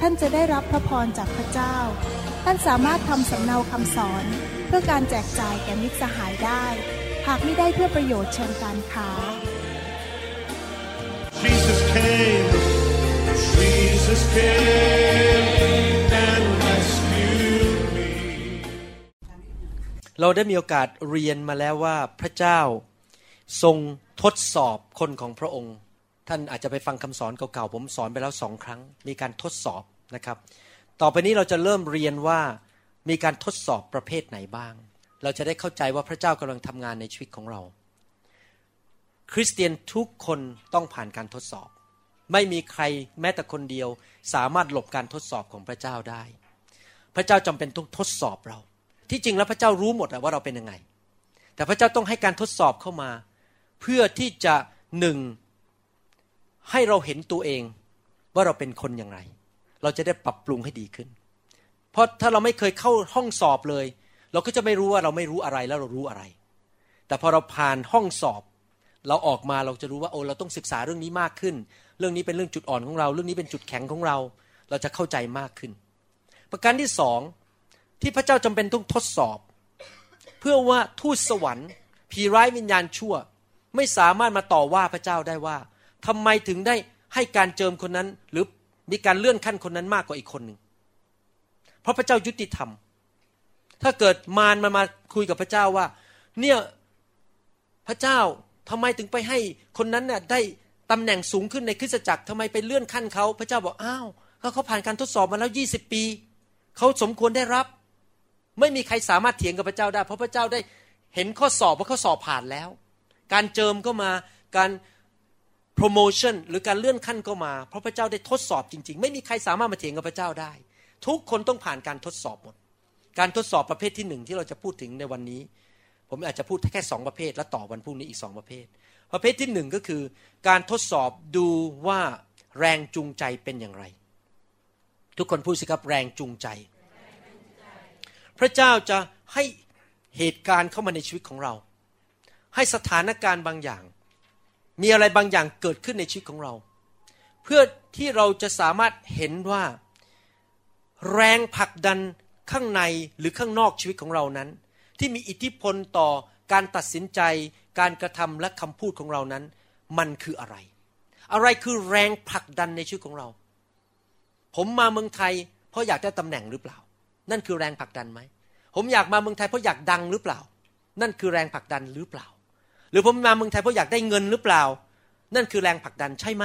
ท่านจะได้รับพระพรจากพระเจ้า ท่านสามารถทำสำเนาคำสอน เพื่อการแจกจ่ายแก่มิตรสหายได้ หากไม่ได้เพื่อประโยชน์เชิงการค้า Jesus came, Jesus came and rescued me. เราได้มีโอกาสเรียนมาแล้วว่าพระเจ้าทรงทดสอบคนของพระองค์ ท่านอาจจะไปฟังคำสอนเก่าๆผมสอนไปแล้วสองครั้ง มีการทดสอบนะครับ ต่อไปนี้เราจะเริ่มเรียนว่ามีการทดสอบประเภทไหนบ้าง เราจะได้เข้าใจว่าพระเจ้ากำลังทำงานในชีวิตของเรา คริสเตียนทุกคนต้องผ่านการทดสอบ ไม่มีใครแม้แต่คนเดียว สามารถหลบการทดสอบของพระเจ้าได้ พระเจ้าจำเป็นต้องทดสอบเรา ที่จริงแล้วพระเจ้ารู้หมดว่าเราเป็นยังไง แต่พระเจ้าต้องให้การทดสอบเข้ามา เพื่อที่จะหนึ่ง ให้เราเห็นตัวเองว่าเราเป็นคนอย่างไร เราจะได้ปรับปรุงให้ดีขึ้น เพราะถ้าเราไม่เคยเข้าห้องสอบเลย เราก็จะไม่รู้ว่าเราไม่รู้อะไรแล้วเรารู้อะไร แต่พอเราผ่านห้องสอบ เราออกมาเราจะรู้ว่าโอ้เราต้องศึกษาเรื่องนี้มากขึ้น เรื่องนี้เป็นเรื่องจุดอ่อนของเรา เรื่องนี้เป็นจุดแข็งของเรา เราจะเข้าใจมากขึ้น ประการที่สองที่พระเจ้าจำเป็นต้องทดสอบ เพื่อว่าทูตสวรรค์ผีร้ายวิญญาณชั่ว ไม่สามารถมาต่อว่าพระเจ้าได้ว่า ทำไมถึงได้ให้การเจิมคนนั้น หรือมีการเลื่อนขั้นคนนั้นมากกว่าอีกคนหนึ่งเพราะพระเจ้ายุติธรรม ถ้าเกิดมารมามาคุยกับพระเจ้าว่า เนี่ยพระเจ้าทำไมถึงไปให้คนนั้นเนี่ยได้ตำแหน่งสูงขึ้นในคริสตจักรทำไมไปเลื่อนขั้นเขาพระเจ้าบอกอ้าวเขาเขาผ่านการทดสอบมาแล้วยี่สิบปีเขาสมควรได้รับ ไม่มีใครสามารถเถียงกับพระเจ้าได้ เพราะพระเจ้าได้เห็นข้อสอบว่าเขาสอบผ่านแล้ว การเจิมก็มาการ โปรโมชั่นหรือการเลื่อนขั้นก็มา เพราะพระเจ้าได้ทดสอบจริง ๆ ไม่มีใครสามารถมาเถียงกับพระเจ้าได้ ทุกคนต้องผ่านการทดสอบหมด การทดสอบประเภทที่หนึ่งที่เราจะพูดถึงในวันนี้ ผมอาจจะพูดแค่สองประเภท แล้วต่อวันพรุ่งนี้อีกสองประเภท ประเภทที่หนึ่งก็คือ การทดสอบดูว่าแรงจูงใจเป็นอย่างไร ทุกคนพูดสิครับแรงจูงใจ พระเจ้าจะให้เหตุการณ์เข้ามาในชีวิตของเรา ให้สถานการณ์บางอย่าง มีอะไรบางอย่างเกิดขึ้นในชีวิตของเรา เพื่อที่เราจะสามารถเห็นว่าแรงผลักดันข้างในหรือข้างนอกชีวิตของเรานั้น ที่มีอิทธิพลต่อการตัดสินใจ การกระทำและคำพูดของเรานั้น มันคืออะไร อะไรคือแรงผลักดันในชีวิตของเรา ผมมาเมืองไทย เพราะอยากได้ตำแหน่งหรือเปล่า นั่นคือแรงผลักดันไหมผมอยากมาเมืองไทยเพราะอยากดังหรือเปล่า นั่นคือแรงผลักดันหรือเปล่า หรือผมมาเมืองไทยเพราะอยากได้เงินหรือเปล่า นั่นคือแรงผลักดันใช่ไหม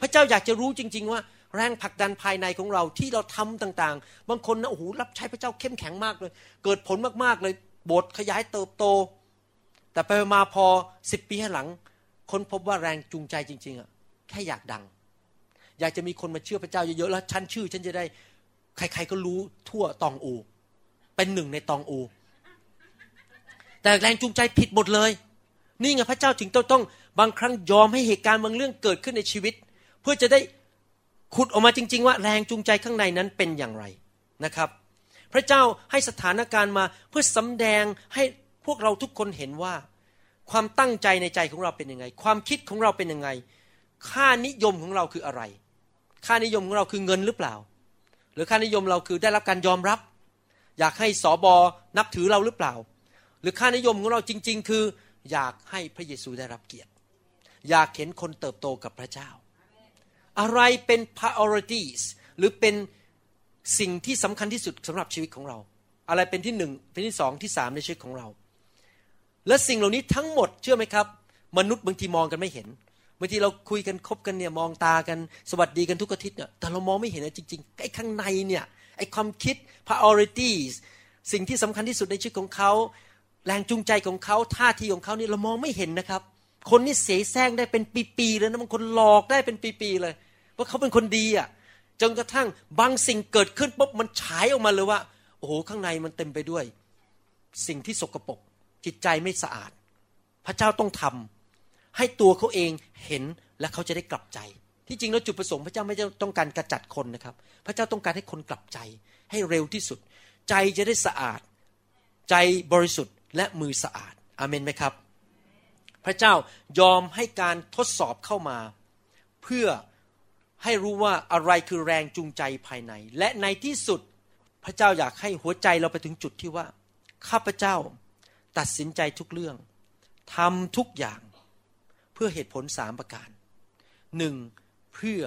พระเจ้าอยากจะรู้จริง ๆ ว่าแรงผลักดันภายในของเราที่เราทำต่างๆ บางคนนะโอ้โหรับใช้พระเจ้าเข้มแข็งมากเลย เกิดผลมากๆเลยโบสถ์ขยายเติบโต แต่ไปมาพอสิบปีให้หลัง คนพบว่าแรงจูงใจจริง ๆอะแค่อยากดัง อยากจะมีคนมาเชื่อพระเจ้าเยอะๆแล้วฉันชื่อ ฉันจะได้ ใคร ๆก็รู้ทั่วตองอู เป็นหนึ่งในตองอู แต่แรงจูงใจผิดหมดเลย นี่ไงพระเจ้าถึงต้องต้องบางครั้งยอมให้เหตุการณ์บางเรื่องเกิดขึ้นในชีวิต เพื่อจะได้ขุดออกมาจริง ๆ ว่าแรงจูงใจข้างในนั้นเป็นอย่างไรนะครับ พระเจ้าให้สถานการณ์มาเพื่อสำแดงให้พวกเราทุกคนเห็นว่า ความตั้งใจในใจของเราเป็นยังไง ความคิดของเราเป็นยังไง ค่านิยมของเราคืออะไร ค่านิยมของเราคือเงินหรือเปล่า หรือค่านิยมเราคือได้รับการยอมรับ อยากให้สอบอนับถือเราหรือเปล่า หรือค่านิยมของเราจริง ๆ คือ อยากให้พระเยซูได้รับเกียรติ อยากเห็นคนเติบโตกับพระเจ้า อะไรเป็น priorities หรือเป็นสิ่งที่สำคัญที่สุดสำหรับชีวิตของเรา อะไรเป็นที่หนึ่งเป็นที่สองที่สามในชีวิตของเรา และสิ่งเหล่านี้ทั้งหมดเชื่อไหมครับ มนุษย์บางทีมองกันไม่เห็นบางทีเราคุยกันคบกันเนี่ยมองตากันสวัสดีกันทุกอาทิตย์เนี่ยแต่เรามองไม่เห็นนะจริงๆไอ้ข้างในเนี่ยไอ้ความคิด priorities สิ่งที่สำคัญที่สุดในชีวิตของเขา แรงจูงใจของเขาท่าทีของเขานี่เรามองไม่เห็นนะครับ คนนี่เสแสร้งได้เป็นปีๆเลยนะบางคนหลอกได้เป็นปีๆเลยว่าเขาเป็นคนดีอะจนกระทั่งบางสิ่งเกิดขึ้นปุ๊บมันฉายออกมาเลยว่า โอ้โหข้างในมันเต็มไปด้วย สิ่งที่สกปรกจิตใจไม่สะอาด พระเจ้าต้องทำให้ตัวเขาเองเห็นและเขาจะได้กลับใจ ที่จริงแล้วจุดประสงค์พระเจ้าไม่ได้ต้องการกระจัดคนนะครับ พระเจ้าต้องการให้คนกลับใจ ให้เร็วที่สุด ใจจะได้สะอาด ใจบริสุทธิ์ และมือสะอาดอาเมนไหมครับ พระเจ้ายอมให้การทดสอบเข้ามา เพื่อให้รู้ว่าอะไรคือแรงจูงใจภายใน และในที่สุดพระเจ้าอยากให้หัวใจเราไปถึงจุดที่ว่า ข้าพเจ้าตัดสินใจทุกเรื่องทำทุกอย่างเพื่อเหตุผลสามประการหนึ่งเพื่อ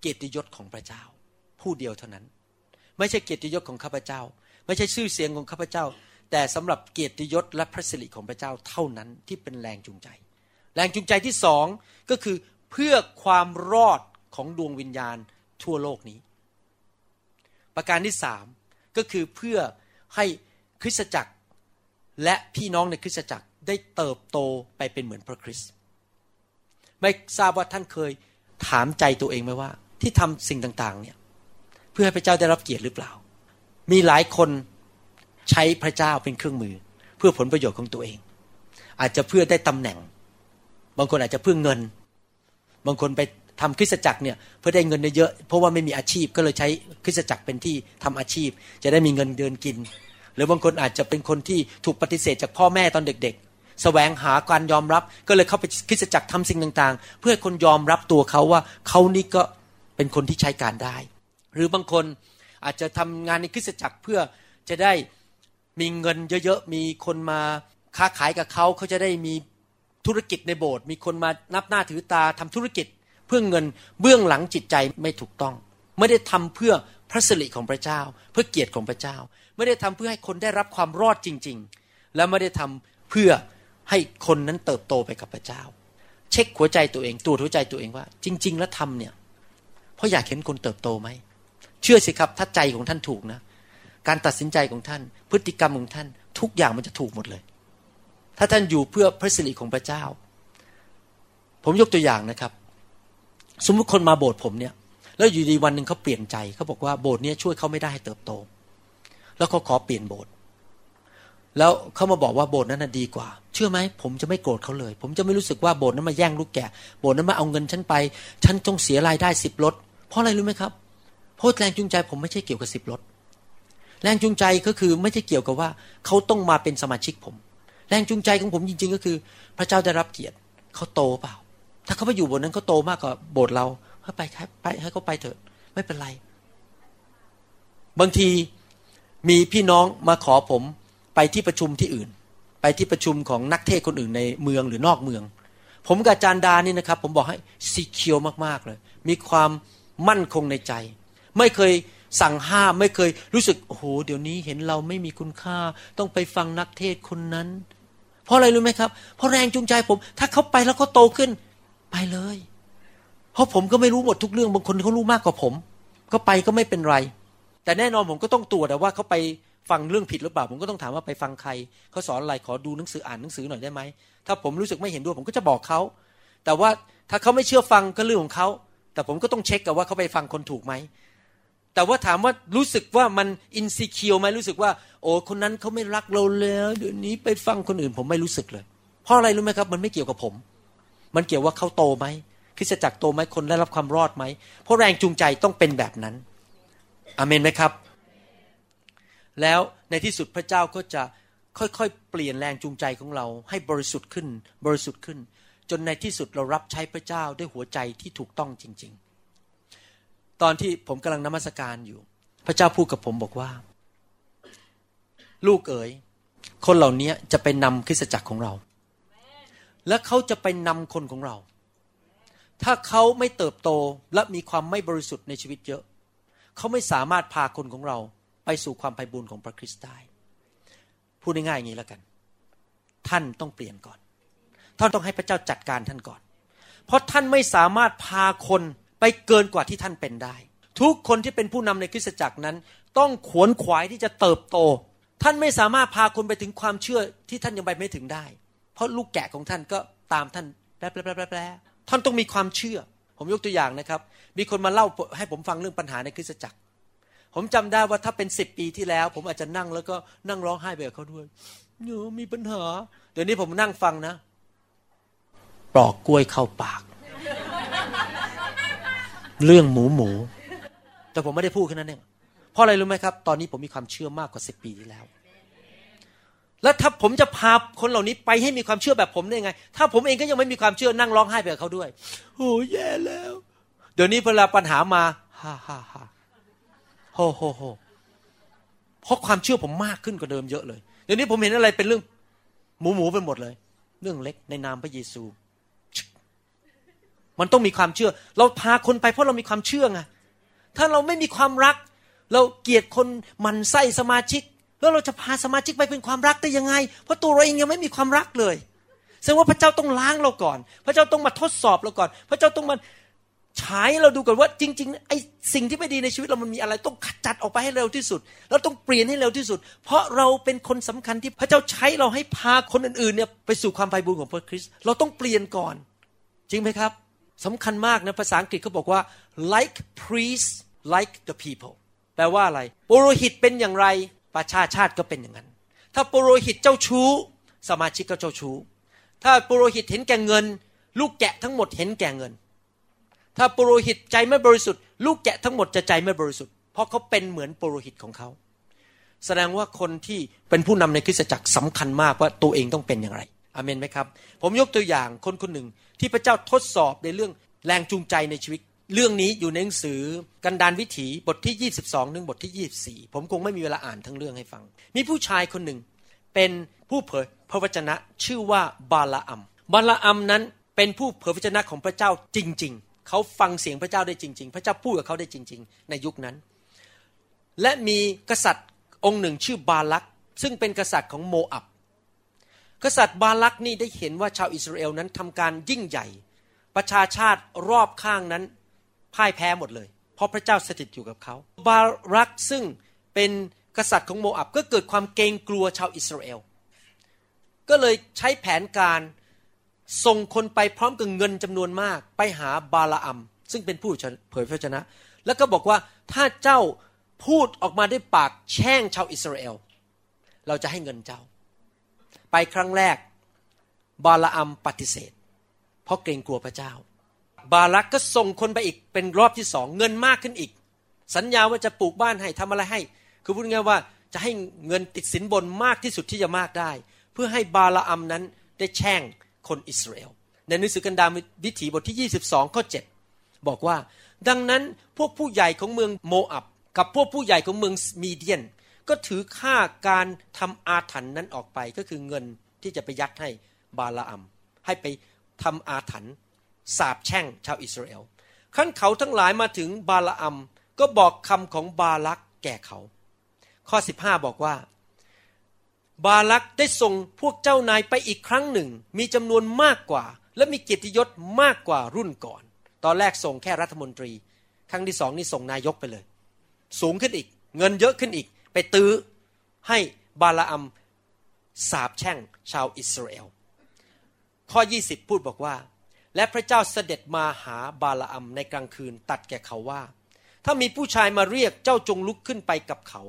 เกียรติยศของพระเจ้า ผู้เดียวเท่านั้น ไม่ใช่เกียรติยศของข้าพเจ้า ไม่ใช่ชื่อเสียงของข้าพเจ้า แต่สำหรับเกียรติยศและพระสิริของพระเจ้าเท่านั้นที่เป็นแรงจูงใจ แรงจูงใจที่สองก็คือเพื่อความรอดของดวงวิญญาณทั่วโลกนี้ ประการที่สามก็คือเพื่อให้คริสตจักรและพี่น้องในคริสตจักรได้เติบโตไปเป็นเหมือนพระคริสต์ไม่ทราบว่าท่านเคยถามใจตัวเองไหมว่า ที่ทำสิ่งต่างๆเนี่ยเพื่อให้พระเจ้าได้รับเกียรติหรือเปล่า มีหลายคน ใช้พระเจ้าเป็นเครื่องมือ เพื่อผลประโยชน์ของตัวเอง อาจจะเพื่อได้ตำแหน่ง บางคนอาจจะเพื่อเงิน บางคนไปทำคริสตจักรเนี่ยเพื่อได้เงินเยอะเพราะว่าไม่มีอาชีพก็เลยใช้คริสตจักรเป็นที่ทำอาชีพ จะได้มีเงินเดือนกิน หรือบางคนอาจจะเป็นคนที่ถูกปฏิเสธจากพ่อแม่ตอนเด็กๆแสวงหาการยอมรับก็เลยเข้าไปคริสตจักรทำสิ่งต่างๆ เพื่อคนยอมรับตัวเขาว่าเขานี่ก็เป็นคนที่ใช้การได้ หรือบางคนอาจจะทำงานในคริสตจักรเพื่อจะได้ มีเงินเยอะๆ มีคนมาค้าขายกับเขาเขาจะได้มีธุรกิจในโบสถ์มีคนมานับหน้าถือตาทำธุรกิจเพื่อเงินเบื้องหลังจิตใจไม่ถูกต้อง ไม่ได้ทำเพื่อพระสิริของพระเจ้า เพื่อเกียรติของพระเจ้า ไม่ได้ทำเพื่อให้คนได้รับความรอดจริง ๆ และไม่ได้ทำเพื่อให้คนนั้นเติบโตไปกับพระเจ้า เช็คหัวใจตัวเองตรวจหัวใจตัวเองว่า จริง ๆ แล้วทำเนี่ย เพราะอยากเห็นคนเติบโตไหมเชื่อสิครับถ้าใจของท่านถูกนะ การตัดสินใจของท่าน พฤติกรรมของท่าน ทุกอย่างมันจะถูกหมดเลย ถ้าท่านอยู่เพื่อพระสิริของพระเจ้า ผมยกตัวอย่างนะครับ สมมติคนมาโบสถ์ผมเนี่ย แล้วอยู่ดีวันหนึ่งเขาเปลี่ยนใจเขาบอกว่าโบสถ์นี้ช่วยเขาไม่ได้ให้เติบโต แล้วเขาขอเปลี่ยนโบสถ์แล้วเขามาบอกว่าโบสถ์นั้นดีกว่า เชื่อไหมผมจะไม่โกรธเขาเลย ผมจะไม่รู้สึกว่าโบสถ์นั้นมาแย่งลูกแกะโบสถ์นั้นมาเอาเงินฉันไป ฉันต้องเสียรายได้สิบลดเพราะอะไรรู้ไหมครับเพราะแรงจูงใจผมไม่ใช่เกี่ยวกับสิบลด แรงจูงใจก็คือไม่ใช่เกี่ยวกับว่าเขาต้องมาเป็นสมาชิกผม แรงจูงใจของผมจริง ๆ ก็คือ พระเจ้าได้รับเกียรติเขาโตเปล่า ถ้าเขาไปอยู่บนนั้นเขาโตมากกว่าโบสถ์เราเขาไปไปให้เขาไปเถอะไม่เป็นไร บางทีมีพี่น้องมาขอผมไปที่ประชุมที่อื่น ไปที่ประชุมของนักเทศคนอื่นในเมืองหรือนอกเมือง ผมกับอาจารย์ดานี่นะครับ ผมบอกให้สีเคียวมากๆเลย มีความมั่นคงในใจ ไม่เคย สั่งห้ามไม่เคยรู้สึกโอ้โหเดี๋ยวนี้เห็นเราไม่มีคุณค่า ต้องไปฟังนักเทศคนนั้น เพราะอะไรรู้ไหมครับ เพราะแรงจูงใจผม ถ้าเขาไปแล้วเขาโตขึ้น ไปเลย เพราะผมก็ไม่รู้หมดทุกเรื่องบางคนเขารู้มากกว่าผมก็ไปก็ไม่เป็นไร แต่แน่นอนผมก็ต้องตรวจว่าเขาไปฟังเรื่องผิดหรือเปล่า ผมก็ต้องถามว่าไปฟังใครเขาสอนอะไรขอดูหนังสืออ่านหนังสือหน่อยได้ไหมถ้าผมรู้สึกไม่เห็นด้วยผมก็จะบอกเขาแต่ว่าถ้าเขาไม่เชื่อฟังก็เรื่องของเขาแต่ผมก็ต้องเช็คกับว่าเขาไปฟังคนถูกไหม แต่ว่าถามว่ารู้สึกว่ามันอินซีคิวไหมรู้สึกว่า โอ้คนนั้นเขาไม่รักเราแล้วเดี๋ยวนี้ไปฟังคนอื่นผมไม่รู้สึกเลย เพราะอะไรรู้ไหมครับ มันไม่เกี่ยวกับผม มันเกี่ยวว่าเขาโตไหมคริสตจักรโตไหมคนได้รับความรอดไหมเพราะแรงจูงใจต้องเป็นแบบนั้นอเมนไหมครับ แล้วในที่สุดพระเจ้าก็จะค่อยๆ เปลี่ยนแรงจูงใจของเรา ให้บริสุทธิ์ขึ้น บริสุทธิ์ขึ้น จนในที่สุดเรารับใช้พระเจ้าด้วยหัวใจที่ถูกต้องจริง ๆ ตอนที่ผมกำลังนมัสการอยู่ พระเจ้าพูดกับผมบอกว่า ลูกเอ๋ยคนเหล่านี้จะไปนำคริสตจักรของเรา และเขาจะไปนำคนของเรา ถ้าเขาไม่เติบโตและมีความไม่บริสุทธิ์ในชีวิตเยอะ เขาไม่สามารถพาคนของเราไปสู่ความไพ่บุญของพระคริสต์ได้พูดง่ายๆอย่างนี้แล้วกัน ท่านต้องเปลี่ยนก่อน ท่านต้องให้พระเจ้าจัดการท่านก่อน เพราะท่านไม่สามารถพาคน ไปเกินกว่าที่ท่านเป็นได้ ทุกคนที่เป็นผู้นำในคริสตจักรนั้น ต้องขวนขวายที่จะเติบโต ท่านไม่สามารถพาคนไปถึงความเชื่อที่ท่านยังไปไม่ถึงได้ เพราะลูกแกะของท่านก็ตามท่านแปลแปลแปลแปลท่านต้องมีความเชื่อ ผมยกตัวอย่างนะครับ มีคนมาเล่าให้ผมฟังเรื่องปัญหาในคริสตจักร ผมจำได้ว่าถ้าเป็นสิบปีที่แล้ว ผมอาจจะนั่งแล้วก็นั่งร้องไห้ไปกับเขาด้วยเนอมีปัญหา เดี๋ยวนี้ผมนั่งฟังนะ ปลอกกล้วยเข้าปาก เรื่องหมูหมู แต่ผมไม่ได้พูดแค่นั้นเองเพราะอะไรรู้ไหมครับ ตอนนี้ผมมีความเชื่อมากกว่าสิบปีที่แล้ว แล้วถ้าผมจะพาคนเหล่านี้ไปให้มีความเชื่อแบบผมได้ไง ถ้าผมเองก็ยังไม่มีความเชื่อนั่งร้องไห้ไปกับเขาด้วยโอ้แย่แล้ว เดี๋ยวนี้เวลาปัญหามาฮ่าฮ่าฮ่าโฮโฮโฮเพราะความเชื่อผมมากขึ้นกว่าเดิมเยอะเลย เดี๋ยวนี้ผมเห็นอะไรเป็นเรื่องหมูหมูไปหมดเลย เรื่องเล็กในนามพระเยซู มันต้องมีความเชื่อ เราพาคนไปเพราะเรามีความเชื่อไงถ้าเราไม่มีความรัก เราเกลียดคนมันไส้สมาชิก แล้วเราจะพาสมาชิกไปเป็นความรักได้ยังไง เพราะตัวเราเองยังไม่มีความรักเลยแสดงว่าพระเจ้าต้องล้างเราก่อน พระเจ้าต้องมาทดสอบเราก่อน พระเจ้าต้องมาฉายเราดูก่อนว่าจริงๆไอ้สิ่งที่ไม่ดีในชีวิตเรามันมีอะไรต้องขจัดออกไปให้เร็วที่สุด เราต้องเปลี่ยนให้เร็วที่สุด เพราะเราเป็นคนสำคัญที่พระเจ้าใช้เราให้พาคนอื่นๆเนี่ยไปสู่ความไพ่บุญของพระคริสต์เราต้องเปลี่ยนก่อน จริงไหมครับ สำคัญมากนะภาษาอังกฤษเขาบอกว่า like priest like the people แปลว่าอะไรปุโรหิตเป็นอย่างไรประชาชาติก็เป็นอย่างนั้น ถ้าปุโรหิตเจ้าชู้ สมาชิกก็เจ้าชู้ ถ้าปุโรหิตเห็นแก่เงิน ลูกแกะทั้งหมดเห็นแก่เงิน ถ้าปุโรหิตใจไม่บริสุทธิ์ ลูกแกะทั้งหมดจะใจไม่บริสุทธิ์เพราะเขาเป็นเหมือนปุโรหิตของเขาแสดงว่าคนที่เป็นผู้นำในคริสตจักรสำคัญมากว่าตัวเองต้องเป็นอย่างไร อเมนไหมครับ ผมยกตัวอย่างคนคนหนึ่งที่พระเจ้าทดสอบในเรื่องแรงจูงใจในชีวิต เรื่องนี้อยู่ในหนังสือกันดานวิถีบทที่ 22 ถึงบทที่ 24 ผมคงไม่มีเวลาอ่านทั้งเรื่องให้ฟัง มีผู้ชายคนหนึ่งเป็นผู้เผยพระวจนะชื่อว่าบาลาอัม บาลาอัมนั้นเป็นผู้เผยพระวจนะของพระเจ้าจริง ๆ เขาฟังเสียงพระเจ้าได้จริง ๆ พระเจ้าพูดกับเขาได้จริง ๆ ในยุคนั้น และมีกษัตริย์องค์หนึ่งชื่อบาลักซึ่งเป็นกษัตริย์ของโมอับ กษัตริย์บาลักนี่ได้เห็นว่าชาวอิสราเอลนั้นทำการยิ่งใหญ่ ประชาชาติรอบข้างนั้นพ่ายแพ้หมดเลย เพราะพระเจ้าสถิตอยู่กับเขา บารักซึ่งเป็นกษัตริย์ของโมอับก็เกิดความเกรงกลัวชาวอิสราเอล ก็เลยใช้แผนการส่งคนไปพร้อมกับเงินจำนวนมาก ไปหาบาลาอัมซึ่งเป็นผู้เผยพระชนะ แล้วก็บอกว่าถ้าเจ้าพูดออกมาด้วยปากแช่งชาวอิสราเอล เราจะให้เงินเจ้า ไปครั้งแรก บาลาอัมปฏิเสธ เพราะเกรงกลัวพระเจ้า บาลักก็ส่งคนไปอีกเป็นรอบที่สองเงินมากขึ้นอีก สัญญาว่าจะปลูกบ้านให้ทำอะไรให้ คือพูดง่ายว่าจะให้เงินติดสินบนมากที่สุดที่จะมากได้ เพื่อให้บาลาอัมนั้นได้แช่งคนอิสราเอลในหนังสือกันดารวิถีบทที่ 22ข้อ7บอกว่า ดังนั้นพวกผู้ใหญ่ของเมืองโมอับ กับพวกผู้ใหญ่ของเมืองมีเดียน ก็ถือค่าการทำอาถรรพ์นั้นออกไปก็คือเงินที่จะไปยัดให้บาลาอัมให้ไปทำอาถรรพ์สาบแช่งชาวอิสราเอลขั้นเขาทั้งหลายมาถึงบาลาอัมก็บอกคำของบาลักแก่เขา ข้อ 15 บอกว่า บาลักได้ส่งพวกเจ้านายไปอีกครั้งหนึ่ง มีจำนวนมากกว่า และมีเกียรติยศมากกว่ารุ่นก่อน ตอนแรกส่งแค่รัฐมนตรี ครั้งที่สองนี่ส่งนายกไปเลย สูงขึ้นอีก เงินเยอะขึ้นอีก ไปตื้อให้บาลาอัมสาบแช่งชาวอิสราเอล ข้อ 20 พูดบอกว่า และพระเจ้าเสด็จมาหาบาลาอัมในกลางคืนตัดแก่เขาว่า ถ้ามีผู้ชายมาเรียกเจ้าจงลุกขึ้นไปกับเขา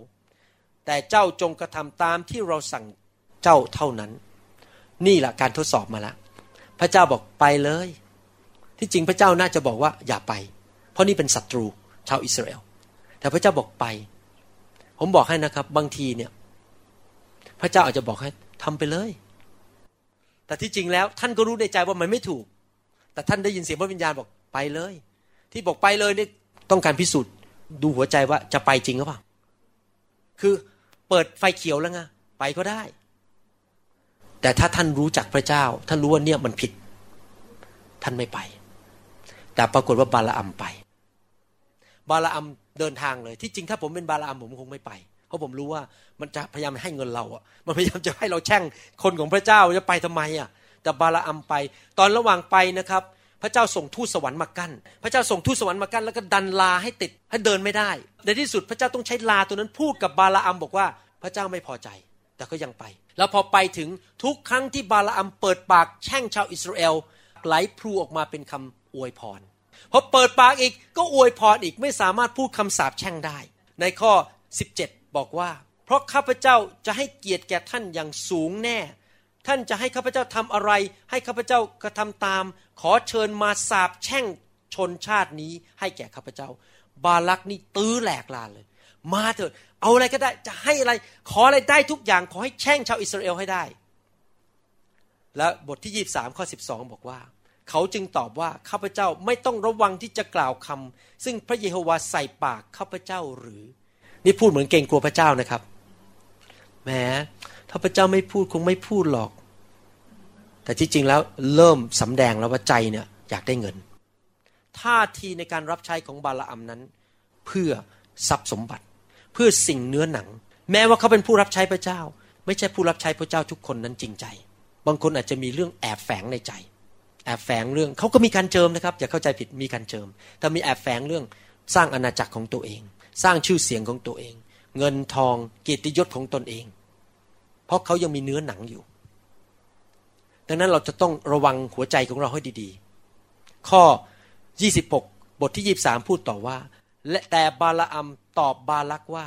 แต่เจ้าจงกระทำตามที่เราสั่งเจ้าเท่านั้น นี่แหละการทดสอบมาแล้วพระเจ้าบอกไปเลย ที่จริงพระเจ้าน่าจะบอกว่าอย่าไป เพราะนี่เป็นศัตรูชาวอิสราเอลแต่พระเจ้าบอกไป ผมบอกให้นะครับ บางทีเนี่ย พระเจ้าอาจจะบอกให้ทำไปเลย แต่ที่จริงแล้ว ท่านก็รู้ในใจว่ามันไม่ถูก แต่ท่านได้ยินเสียงพระวิญญาณบอกไปเลย ที่บอกไปเลยเนี่ยต้องการพิสูจน์ดูหัวใจว่าจะไปจริงหรือเปล่า คือเปิดไฟเขียวแล้วไงไปก็ได้ แต่ถ้าท่านรู้จักพระเจ้า ท่านรู้ว่าเนี่ยมันผิด ท่านไม่ไป แต่ปรากฏว่าบาลาอัมไป บาลาอัมเดินทางเลย ที่จริงถ้าผมเป็นบาลาอัมผมคงไม่ไป เพราะผมรู้ว่ามันจะพยายามให้เงินเราอะมันพยายามจะให้เราแช่งคนของพระเจ้าจะไปทำไมอะแต่บาลาอัมไป ตอนระหว่างไปนะครับ พระเจ้าส่งทูตสวรรค์มากั้น พระเจ้าส่งทูตสวรรค์มากั้นแล้วก็ดันลาให้ติดให้เดินไม่ได้ ในที่สุดพระเจ้าต้องใช้ลาตัวนั้นพูดกับบาลาอัมบอกว่าพระเจ้าไม่พอใจแต่ก็ยังไป แล้วพอไปถึงทุกครั้งที่บาลาอัมเปิดปากแช่งชาวอิสราเอลไหลพลูออกมาเป็นคำอวยพร พอเปิดปากอีกก็อวยพรอีกไม่สามารถพูดคำสาปแช่งได้ ในข้อ 17 บอกว่า เพราะข้าพเจ้าจะให้เกียรติแก่ท่านอย่างสูงแน่ ท่านจะให้ข้าพเจ้าทำอะไร ให้ข้าพเจ้ากระทำตาม ขอเชิญมาสาบแช่งชนชาตินี้ให้แก่ข้าพเจ้า บาลักนี่ตื้อแหลกลานเลย มาเถิด เอาอะไรก็ได้จะให้อะไร ขออะไรได้ทุกอย่างขอให้แช่งชาวอิสราเอลให้ได้ และบทที่ 23 ข้อ 12 บอกว่า เขาจึงตอบว่าข้าพเจ้าไม่ต้องระวังที่จะกล่าวคำซึ่งพระเยโฮวาใส่ปากข้าพเจ้าหรือ นี่พูดเหมือนเก่งกลัวพระเจ้านะครับแหมถ้าพระเจ้าไม่พูดคงไม่พูดหรอก แต่ที่จริงแล้วเริ่มสำแดงแล้วว่าใจเนี่ยอยากได้เงินท่าทีในการรับใช้ของบาลาอัมนั้น เพื่อทรัพย์สมบัติ เพื่อสิ่งเนื้อหนัง แม้ว่าเขาเป็นผู้รับใช้พระเจ้า ไม่ใช่ผู้รับใช้พระเจ้าทุกคนนั้นจริงใจ บางคนอาจจะมีเรื่องแอบแฝงในใจ แอบแฝงเรื่องเขาก็มีการเจิมนะครับอย่าเข้าใจผิดมีการเจิม แต่มีแอบแฝงเรื่องสร้างอาณาจักรของตัวเอง สร้างชื่อเสียงของตัวเอง เงินทองเกียรติยศของตนเอง เพราะเขายังมีเนื้อหนังอยู่ ดังนั้นเราจะต้องระวังหัวใจของเราให้ดีๆ ข้อ 26 บทที่ 23 พูดต่อว่า และแต่บาลอัมตอบบาลักว่า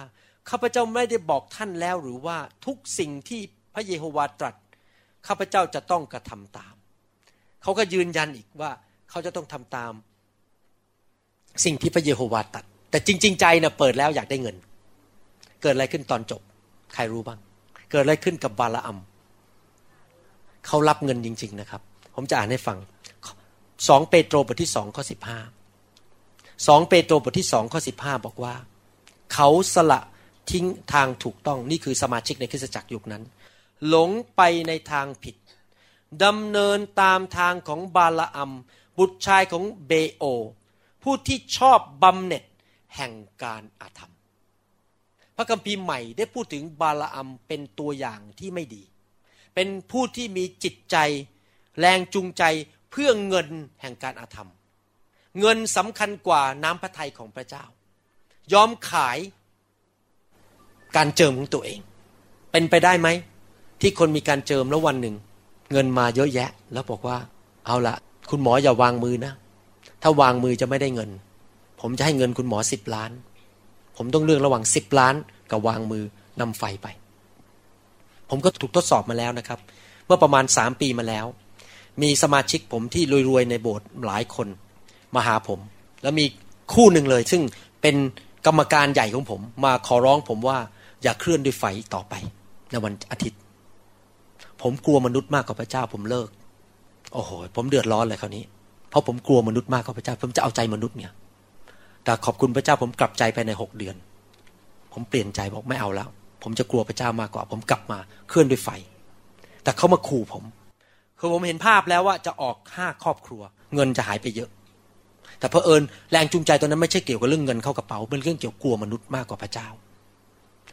ข้าพเจ้าไม่ได้บอกท่านแล้วหรือว่าทุกสิ่งที่พระเยโฮวาตรัสข้าพเจ้าจะต้องกระทำตาม เขาก็ยืนยันอีกว่าเขาจะต้องทำตาม สิ่งที่พระเยโฮวาตรัสแต่จริง ๆ ใจนะ่ะเปิดแล้วอยากได้เงิน เกิดอะไรขึ้นตอนจบ ใครรู้บ้าง เกิดอะไรขึ้นกับบาลาอัมเขารับเงินจริง ๆ นะครับ ผมจะอ่านให้ฟังสองเปโตรบทที่สองข้อสิบห้าสองเปโตรบทที่สองข้อสิบห้าบอกว่า เขาสละทิ้งทางถูกต้องนี่คือสมาชิกในคริสตจักรยุคนั้น หลงไปในทางผิด ดำเนินตามทางของบาลอัม บุตรชายของเบโอ ผู้ที่ชอบบำเหน็จแห่งการอาธรรม พระคัมภีร์ใหม่ได้พูดถึงบาลอัมเป็นตัวอย่างที่ไม่ดี เป็นผู้ที่มีจิตใจ แรงจูงใจเพื่อเงินแห่งการอาธรรม เงินสำคัญกว่าน้ำพระทัยของพระเจ้า ยอมขายการเจิมของตัวเอง เป็นไปได้ไหม ที่คนมีการเจิมแล้ววันหนึ่ง เงินมาเยอะแยะ แล้วบอกว่า เอาละคุณหมออย่าวางมือนะ ถ้าวางมือจะไม่ได้เงิน ผมจะให้เงินคุณหมอสิบล้าน ผมต้องเลือกระหว่างสิบล้านกับวางมือนำไฟไป ผมก็ถูกทดสอบมาแล้วนะครับ เมื่อประมาณสามปีมาแล้ว มีสมาชิกผมที่รวยๆในโบสถ์หลายคนมาหาผม แล้วมีคู่หนึ่งเลย ซึ่งเป็นกรรมการใหญ่ของผม มาขอร้องผมว่าอย่าเคลื่อนด้วยไฟต่อไปในวันอาทิตย์ ผมกลัวมนุษย์มากกว่าพระเจ้า ผมเลิก โอ้โห ผมเดือดร้อนเลยคราวนี้ เพราะผมกลัวมนุษย์มากกว่าพระเจ้า ผมจะเอาใจมนุษย์เนี่ย แต่ขอบคุณพระเจ้าผมกลับใจภายในหกเดือน ผมเปลี่ยนใจบอกไม่เอาแล้ว ผมจะกลัวพระเจ้ามากกว่า ผมกลับมาเคลื่อนด้วยไฟ แต่เขามาขู่ผม คือผมเห็นภาพแล้วว่าจะออกห้าครอบครัว เงินจะหายไปเยอะ แต่เพอเอิญแรงจูงใจตัวนั้นไม่ใช่เกี่ยวกับเรื่องเงินเข้ากระเป๋าเป็นเรื่องเกี่ยวกับกลัวมนุษย์มากกว่าพระเจ้า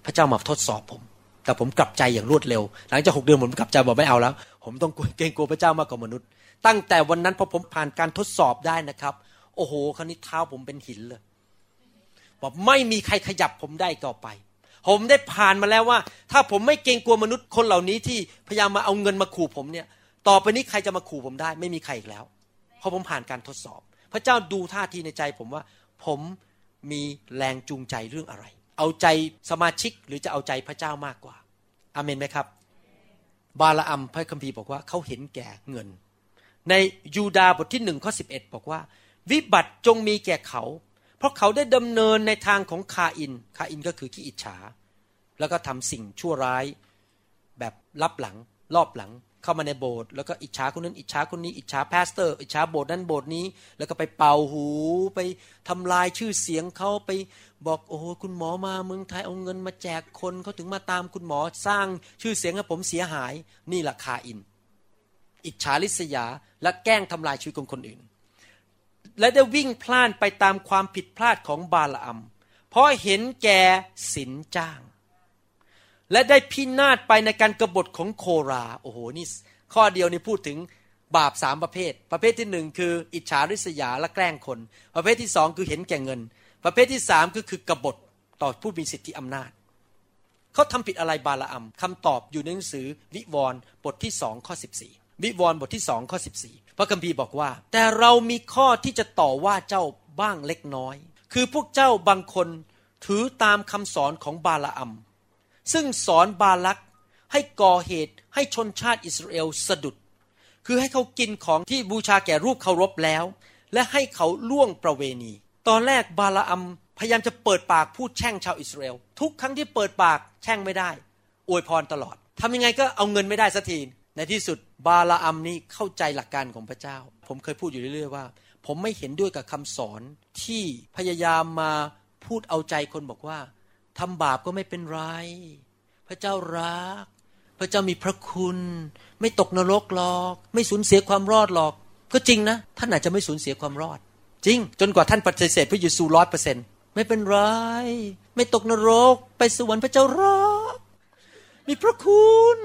พระเจ้ามาทดสอบผม แต่ผมกลับใจอย่างรวดเร็ว หลังจากหกเดือนผมกลับใจบอกไม่เอาแล้ว ผมต้องเกรงกลัวพระเจ้ามากกว่ามนุษย์ ตั้งแต่วันนั้นพอผมผ่านการทดสอบได้นะครับ โอ้โหคราวนี้เท้าผมเป็นหินเลยบอกไม่มีใครขยับผมได้ต่อไป ผมได้ผ่านมาแล้วว่า ถ้าผมไม่เกรงกลัวมนุษย์คนเหล่านี้ที่พยายามมาเอาเงินมาขู่ผมเนี่ย ต่อไปนี้ใครจะมาขู่ผมได้ ไม่มีใครอีกแล้ว เพราะผมผ่านการทดสอบ พระเจ้าดูท่าทีในใจผมว่า ผมมีแรงจูงใจเรื่องอะไร เอาใจสมาชิกหรือจะเอาใจพระเจ้ามากกว่าอาเมนไหมครับ บาลาอัมพระคัมภีร์บอกว่าเขาเห็นแก่เงิน ในยูดาบทที่หนึ่งข้อสิบเอ็ดบอกว่า วิบัติจงมีแก่เขา เพราะเขาได้ดำเนินในทางของคาอิน คาอินก็คือขี้อิจฉา แล้วก็ทำสิ่งชั่วร้ายแบบลับหลังลอบหลัง เข้ามาในโบสถ์แล้วก็อิจฉาคนนั้นอิจฉาคนนี้อิจฉา pastor อิจฉาโบสถ์นั้นโบสถ์นี้ แล้วก็ไปเป่าหูไปทำลายชื่อเสียงเขาไปบอกโอ้โหคุณหมอมาเมืองไทยเอาเงินมาแจกคนเขาถึงมาตามคุณหมอสร้างชื่อเสียงให้ผมเสียหาย นี่แหละคาอิน อิจฉาริษยาและแกล้งทำลายชีวิตของคนอื่น และได้วิ่งพล่านไปตามความผิดพลาดของบาลอัมเพราะเห็นแก่สินจ้าง และได้พินาศไปในการกรบฏของโครา โอ้โหนี่ข้อเดียวนี่พูดถึงบาปสามประเภท ประเภทที่หนึ่งคืออิจฉาริษยาและแกล้งคน ประเภทที่สองคือเห็นแก่เงิน ประเภทที่สามก็คือกบฏต่อผู้มีสิทธิอำนาจ เขาทำผิดอะไรบาลาอัมคำตอบอยู่ในหนังสือวิวรณ์บทที่สองข้อสิบสี่วิวรณ์บทที่สองข้อสิบสี่พระคัมภีร์บอกว่า แต่เรามีข้อที่จะต่อว่าเจ้าบ้างเล็กน้อย คือพวกเจ้าบางคนถือตามคำสอนของบาลาอัม ซึ่งสอนบาลักให้ก่อเหตุให้ชนชาติอิสราเอลสะดุด คือให้เขากินของที่บูชาแก่รูปเคารพแล้ว และให้เขาล่วงประเวณี ตอนแรกบาลาอัมพยายามจะเปิดปากพูดแช่งชาวอิสราเอลทุกครั้งที่เปิดปากแช่งไม่ได้ อวยพรตลอดทำยังไงก็เอาเงินไม่ได้สักทีในที่สุดบาลาอัมนี่เข้าใจหลักการของพระเจ้า ผมเคยพูดอยู่เรื่อยๆว่า ผมไม่เห็นด้วยกับคำสอนที่พยายามมาพูดเอาใจคนบอกว่า ทำบาปก็ไม่เป็นไร พระเจ้ารัก พระเจ้ามีพระคุณ ไม่ตกนรกหรอก ไม่สูญเสียความรอดหรอก ก็จริงนะ ท่านอาจจะไม่สูญเสียความรอด จริง จนกว่าท่านปฏิเสธพระเยซูร้อยเปอร์เซ็นไม่เป็นไร ไม่ตกนรก ไปสวรรค์พระเจ้ารัก มีพระคุณ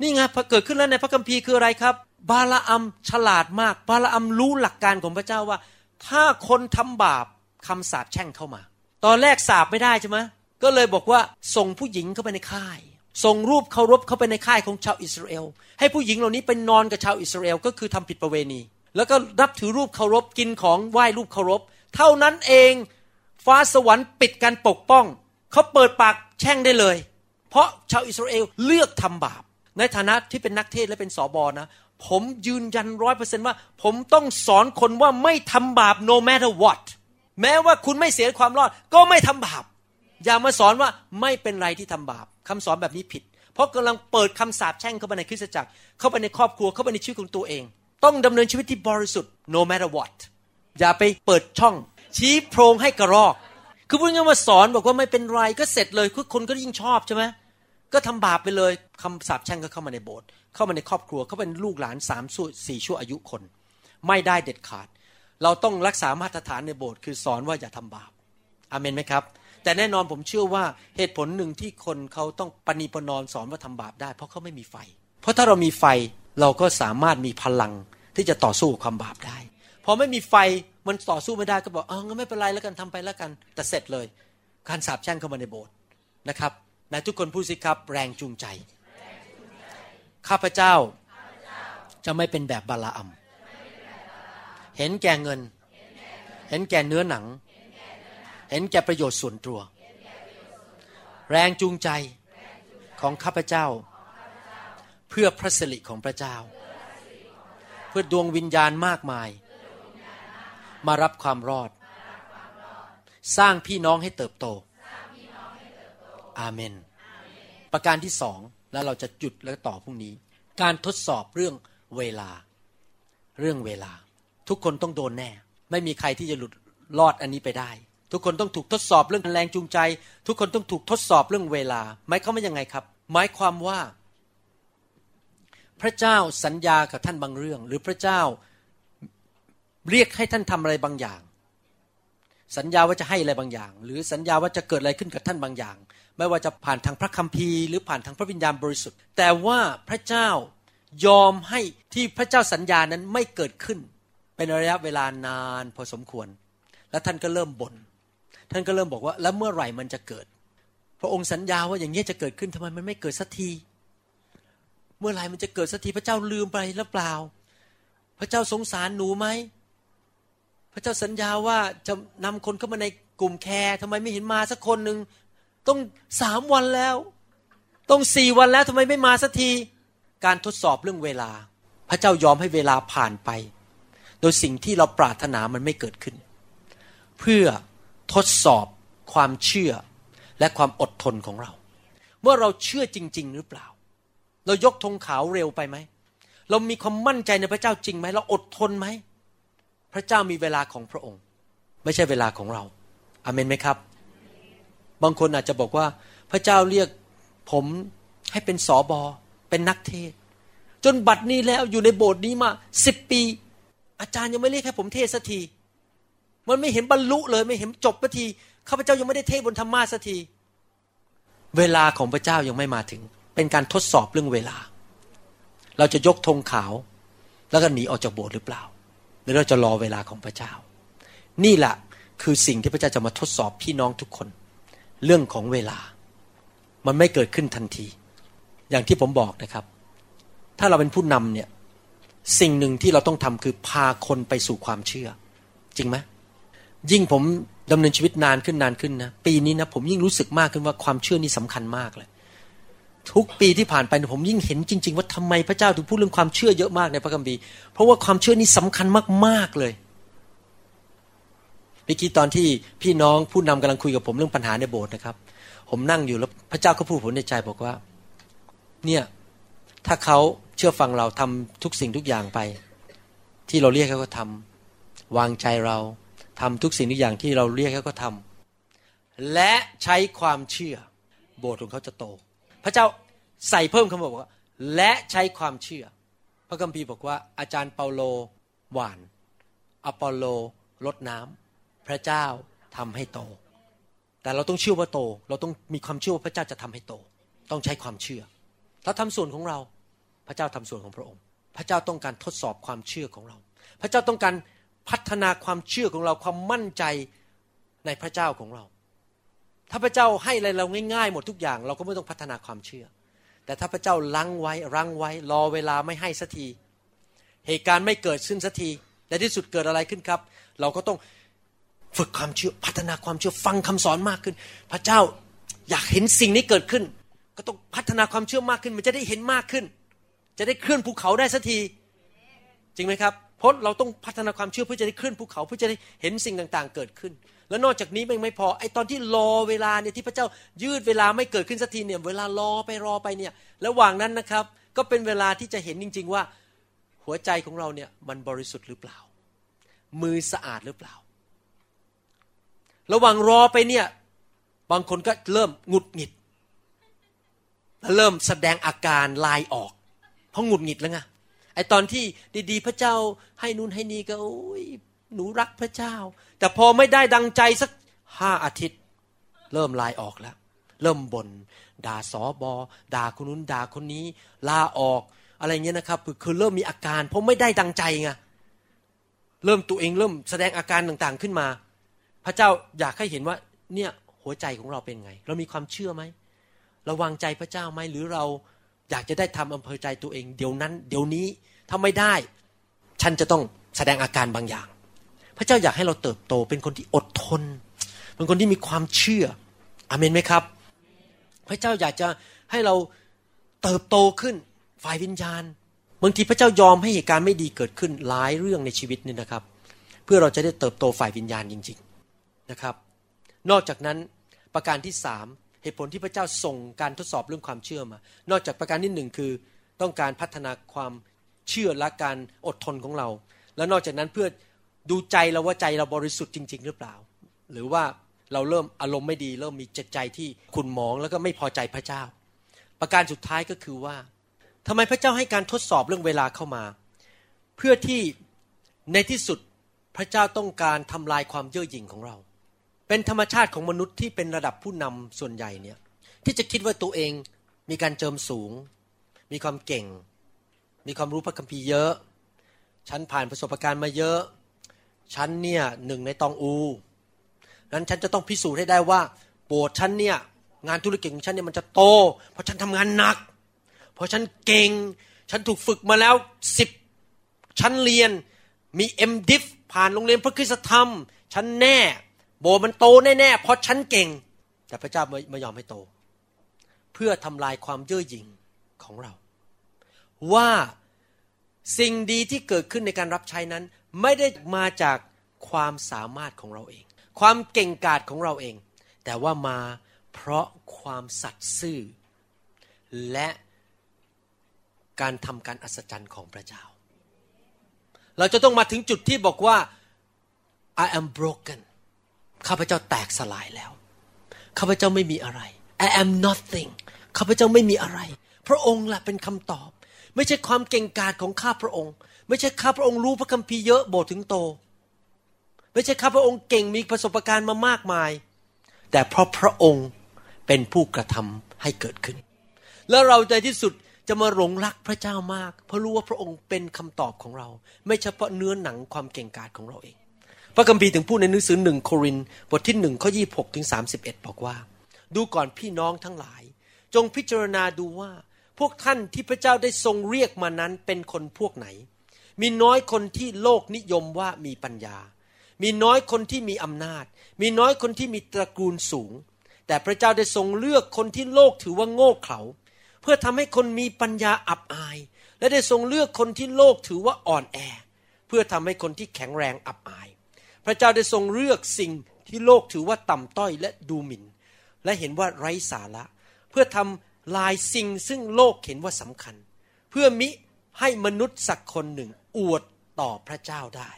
นี่ไงพอเกิดขึ้นแล้วในพระคัมภีร์คืออะไรครับ บาลอัมฉลาดมาก บาลอัมรู้หลักการของพระเจ้าว่า ถ้าคนทำบาปคำสาปแช่งเข้ามา ตอนแรกสาปไม่ได้ใช่ไหมก็เลยบอกว่าส่งผู้หญิงเข้าไปในค่าย ส่งรูปเคารพเข้าไปในค่ายของชาวอิสราเอล ให้ผู้หญิงเหล่านี้ไปนอนกับชาวอิสราเอลก็คือทำผิดประเวณี แล้วก็นับถือรูปเคารพกินของไหว้รูปเคารพ เท่านั้นเองฟ้าสวรรค์ปิดการปกป้อง เขาเปิดปากแช่งได้เลย เพราะชาวอิสราเอลเลือกทำบาป ในฐานะที่เป็นนักเทศและเป็นสอบอนะ ผมยืนยันร้อยเปอร์เซนว่า ผมต้องสอนคนว่าไม่ทำบาป no matter what แม้ว่าคุณไม่เสียความรอดก็ไม่ทำบาป อย่ามาสอนว่าไม่เป็นไรที่ทำบาปคำสอนแบบนี้ผิด เพราะกำลังเปิดคำสาปแช่งเข้าไปในคริสตจักร เข้าไปในครอบครัวเข้าไปในชีวิตของตัวเอง ต้องดำเนินชีวิตที่บริสุทธิ์ no matter what อย่าไปเปิดช่อง ชี้โพรงให้กระรอก คือพูดง่ายๆว่าสอนบอกว่าไม่เป็นไรก็เสร็จเลยคือคนก็ยิ่งชอบใช่ไหมก็ทำบาปไปเลยคำสาปแช่งก็เข้ามาในโบสถ์เข้ามาในครอบครัวเข้าเป็นลูกหลานสามชั่วสี่ชั่วอายุคน ไม่ได้เด็ดขาด เราต้องรักษามาตรฐานในโบสถ์คือสอนว่าอย่าทำบาปอเมนไหมครับ แต่แน่นอนผมเชื่อว่าเหตุผลหนึ่งที่คนเขาต้องปณีปนอมสอนว่าทำบาปได้ เพราะเขาไม่มีไฟ เพราะถ้าเรามีไฟเราก็สามารถมีพลังที่จะต่อสู้กับความบาปได้พอไม่มีไฟมันต่อสู้ไม่ได้ก็บอกเอองั้นไม่เป็นไรแล้วกันทำไปแล้วกัน แต่เสร็จเลย การสาปแช่งเข้ามาในโบสถ์นะครับนายทุกคนพูดสิครับ แรงจูงใจ ข้าพเจ้าจะไม่เป็นแบบบาลาอัม เห็นแก่เงิน เห็นแก่เนื้อหนัง เห็นแก่ประโยชน์ส่วนตัว แรงจูงใจของข้าพเจ้า เพื่อพระสิริของพระเจ้า เพื่อดวงวิญญาณมากมาย มารับความรอด สร้างพี่น้องให้เติบโต อาเมน ประการที่สองแล้วเราจะหยุดแล้วต่อพรุ่งนี้ การทดสอบเรื่องเวลา เรื่องเวลา ทุกคนต้องโดนแน่ ไม่มีใครที่จะหลุดรอดอันนี้ไปได้ ทุกคนต้องถูกทดสอบเรื่องแรงจูงใจ ทุกคนต้องถูกทดสอบเรื่องเวลาหมายความว่ายังไงครับ หมายความว่า พระเจ้าสัญญากับท่านบางเรื่อง หรือพระเจ้าเรียกให้ท่านทำอะไรบางอย่าง สัญญาว่าจะให้อะไรบางอย่าง หรือสัญญาว่าจะเกิดอะไรขึ้นกับท่านบางอย่าง ไม่ว่าจะผ่านทางพระคัมภีร์หรือผ่านทางพระวิญญาณบริสุทธิ์ แต่ว่าพระเจ้ายอมให้ที่พระเจ้าสัญญานั้นไม่เกิดขึ้น เป็นระยะเวลานานพอสมควร แล้วท่านก็เริ่มบน่นท่านก็เริ่มบอกว่า แล้วเมื่อไหร่มันจะเกิด พระองค์สัญญาว่าอย่างนี้จะเกิดขึ้นทำไมมันไม่เกิดสักที เมื่อไหร่มันจะเกิดสักทีพระเจ้าลืมไปหรือเปล่า พระเจ้าสงสารหนูไหมพระเจ้าสัญญาว่าจะนำคนเข้ามาในกลุ่มแคร์ทำไมไม่เห็นมาสักคนหนึ่งต้องสามวันแล้ว ต้องสี่วันแล้วทำไมไม่มาสักที การทดสอบเรื่องเวลา พระเจ้ายอมให้เวลาผ่านไป โดยสิ่งที่เราปรารถนามันไม่เกิดขึ้น เพื่อทดสอบความเชื่อและความอดทนของเรา เมื่อเราเชื่อจริง ๆ หรือเปล่า เรายกธงขาวเร็วไปไหม เรามีความมั่นใจในพระเจ้าจริงไหม เราอดทนไหม พระเจ้ามีเวลาของพระองค์ ไม่ใช่เวลาของเราอาเมนไหมครับ บางคนอาจจะบอกว่า พระเจ้าเรียกผมให้เป็นสอบอเป็นนักเทศ จนบัดนี้แล้วอยู่ในโบสถ์นี้มาสิบปี อาจารย์ยังไม่เรียกให้ผมเทศสักที มันไม่เห็นบรรลุเลยไม่เห็นจบสักทีข้าพเจ้ายังไม่ได้เทศบนธรรมาสักที เวลาของพระเจ้ายังไม่มาถึง เป็นการทดสอบเรื่องเวลา เราจะยกธงขาว แล้วก็หนีออกจากโบสถ์หรือเปล่า หรือเราจะรอเวลาของพระเจ้า นี่แหละคือสิ่งที่พระเจ้าจะมาทดสอบพี่น้องทุกคน เรื่องของเวลา มันไม่เกิดขึ้นทันที อย่างที่ผมบอกนะครับ ถ้าเราเป็นผู้นำเนี่ย สิ่งหนึ่งที่เราต้องทำคือพาคนไปสู่ความเชื่อ จริงไหมยิ่งผมดำเนินชีวิตนานขึ้นนานขึ้นนะปีนี้นะผมยิ่งรู้สึกมากขึ้นว่าความเชื่อนี่สำคัญมากเลยทุกปีที่ผ่านไปผมยิ่งเห็นจริง ๆ ว่าทำไมพระเจ้าถึงพูดเรื่องความเชื่อเยอะมากในพระคัมภีร์เพราะว่าความเชื่อนี่สำคัญมากๆเลยเมื่อกี้ตอนที่พี่น้องผู้นำกำลังคุยกับผมเรื่องปัญหาในโบสถ์นะครับ ผมนั่งอยู่แล้วพระเจ้าก็พูดผมในใจบอกว่า เนี่ย ถ้าเขาเชื่อฟังเราทำทุกสิ่งทุกอย่างไป ที่เราเรียกเขาก็ทำวางใจเราทำทุกสิ่งทุกอย่างที่เราเรียกเขาก็ทำและใช้ความเชื่อ โบสถ์ของเขาจะโต พระเจ้าใส่เพิ่มคำบอกว่า และใช้ความเชื่อ พระคัมภีร์บอกว่า อาจารย์เปาโลหวาน อปอลโลลดน้ำพระเจ้าทำให้โต แต่เราต้องเชื่อว่าโต เราต้องมีความเชื่อว่าพระเจ้าจะทำให้โต ต้องใช้ความเชื่อเราทำส่วนของเรา พระเจ้าทำส่วนของพระองค์ พระเจ้าต้องการทดสอบความเชื่อของเรา พระเจ้าต้องการพัฒนาความเชื่อของเราความมั่นใจในพระเจ้าของเรา ถ้าพระเจ้าให้อะไรเราง่ายๆ หมดทุกอย่าง เราก็ไม่ต้องพัฒนาความเชื่อ แต่ถ้าพระเจ้าลังไว้รังไว้ รอเวลาไม่ให้สักที เหตุการณ์ไม่เกิดขึ้นสักทีแต่ที่สุดเกิดอะไรขึ้นครับ เราก็ต้องฝึกความเชื่อพัฒนาความเชื่อฟังคำสอนมากขึ้น พระเจ้าอยากเห็นสิ่งนี้เกิดขึ้น ก็ต้องพัฒนาความเชื่อมากขึ้น มันจะได้เห็นมากขึ้น จะได้เคลื่อนภูเขาได้สักที จริงไหมครับเพราะเราต้องพัฒนาความเชื่อเพื่อจะได้เคลื่อนภูเขาเพื่อจะได้เห็นสิ่งต่างๆ เกิดขึ้น แล้วนอกจากนี้ไมันไม่พอไอตอนที่รอเวลาเนี่ยที่พระเจ้ายืดเวลาไม่เกิดขึ้นสักทีเนี่ยเวลารอไปรอไปเนี่ยระหว่างนั้นนะครับ ก็เป็นเวลาที่จะเห็นจริง ๆ ว่าหัวใจของเราเนี่ยมันบริสุทธิ์หรือเปล่า มือสะอาดหรือเปล่า ระหว่างรอไปเนี่ยบางคนก็เริ่มหงุดหงิดแล้วเริ่มแสดงอาการลายออก เพราะหงุดหงิดแล้วไงไอตอนที่ดีๆ พระเจ้าให้นู่นให้นี่ก็โอ้ยหนูรักพระเจ้า แต่พอไม่ได้ดังใจสักห้าอาทิตย์ เริ่มลายออกแล้ว เริ่มบน่นด่าสอบอด่าคนนู้นด่าคนนี้ ลาออกอะไรเงี้ยนะครับคือคือเริ่มมีอาการ เพราะไม่ได้ดังใจไงเริ่มตัวเองเริ่มแสดงอาการต่างๆขึ้นมา พระเจ้าอยากให้เห็นว่าเนี่ยหัวใจของเราเป็นไง เรามีความเชื่อไหมเราวางใจพระเจ้าไหมหรือเรา อยากจะได้ทำอำเภอใจตัวเอง เดี๋ยวนั้น เดี๋ยวนี้ถ้าไม่ได้ ฉันจะต้องแสดงอาการบางอย่าง พระเจ้าอยากให้เราเติบโต เป็นคนที่อดทน เป็นคนที่มีความเชื่ออเมนไหมครับ พระเจ้าอยากจะให้เราเติบโตขึ้นฝ่ายวิญญาณบางทีพระเจ้ายอมให้เหตุการณ์ไม่ดีเกิดขึ้นหลายเรื่องในชีวิตนี่นะครับ เพื่อเราจะได้เติบโตฝ่ายวิญญาณจริง ๆนะครับ นอกจากนั้นประการที่สาม เหตุผลที่พระเจ้าส่งการทดสอบเรื่องความเชื่อมา นอกจากประการที่หนึ่งคือต้องการพัฒนาความเชื่อและการอดทนของเรา และนอกจากนั้นเพื่อดูใจเราว่าใจเราบริสุทธิ์จริง ๆ หรือเปล่า หรือว่าเราเริ่มอารมณ์ไม่ดี เริ่มมีจิตใจที่ขุ่นหมองแล้วก็ไม่พอใจพระเจ้า ประการสุดท้ายก็คือว่าทำไมพระเจ้าให้การทดสอบเรื่องเวลาเข้ามา เพื่อที่ในที่สุดพระเจ้าต้องการทำลายความเย่อหยิ่งของเรา เป็นธรรมชาติของมนุษย์ที่เป็นระดับผู้นำส่วนใหญ่เนี่ยที่จะคิดว่าตัวเองมีการเจิมสูง มีความเก่ง มีความรู้พระคัมภีร์เยอะ ฉันผ่านประสบการณ์มาเยอะ ฉันเนี่ยหนึ่งในตองอูนั้นฉันจะต้องพิสูจน์ให้ได้ว่าโบสถ์ฉันเนี่ยงานธุรกิจของฉันเนี่ยมันจะโต เพราะฉันทำงานหนัก เพราะฉันเก่ง ฉันถูกฝึกมาแล้วสิบชั้นเรียนมีเอ็มดิฟผ่านโรงเรียนพระคุณธรรม ฉันแน่ โบมันโตแน่ๆเพราะฉันเก่ง แต่พระเจ้าไม่ไม่ยอมให้โต เพื่อทำลายความเย่อหยิ่งของเรา ว่าสิ่งดีที่เกิดขึ้นในการรับใช้นั้น ไม่ได้มาจากความสามารถของเราเอง ความเก่งกาจของเราเอง แต่ว่ามาเพราะความสัตย์ซื่อ และการทำการอัศจรรย์ของพระเจ้า เราจะต้องมาถึงจุดที่บอกว่า I am broken ข้าพเจ้าแตกสลายแล้ว ข้าพเจ้าไม่มีอะไร I am nothing ข้าพเจ้าไม่มีอะไร พระองค์ละเป็นคำตอบ ไม่ใช่ความเก่งกาจของข้าพระองค์ ไม่ใช่ข้าพระองค์รู้พระคัมภีร์เยอะโบสถึงโต ไม่ใช่ข้าพระองค์เก่งมีประสบการณ์มามากมาย แต่เพราะพระองค์เป็นผู้กระทำให้เกิดขึ้น แล้วเราในที่สุดจะมาหลงรักพระเจ้ามาก เพราะรู้ว่าพระองค์เป็นคำตอบของเรา ไม่เฉพาะเนื้อหนังความเก่งกาจของเราเอง พระคัมภีร์ถึงพูดในหนังสือหนึ่งโครินบทที่หนึ่งข้อยี่หกถึงสาสิบเอ็ดบอกว่า ดูก่อนพี่น้องทั้งหลาย จงพิจารณาดูว่า พวกท่านที่พระเจ้าได้ทรงเรียกมานั้นเป็นคนพวกไหน มีน้อยคนที่โลกนิยมว่ามีปัญญา มีน้อยคนที่มีอำนาจ มีน้อยคนที่มีตระกูลสูง แต่พระเจ้าได้ทรงเลือกคนที่โลกถือว่าโง่เขลาเพื่อทำให้คนมีปัญญาอับอาย และได้ทรงเลือกคนที่โลกถือว่าอ่อนแอ เพื่อทำให้คนที่แข็งแรงอับอาย พระเจ้าได้ทรงเลือกสิ่งที่โลกถือว่าต่ำต้อยและดูหมิ่น และเห็นว่าไร้สาระ เพื่อทำลายสิ่งซึ่งโลกเห็นว่าสำคัญ เพื่อมิให้มนุษย์สักคนหนึ่งอวดต่อพระเจ้าได้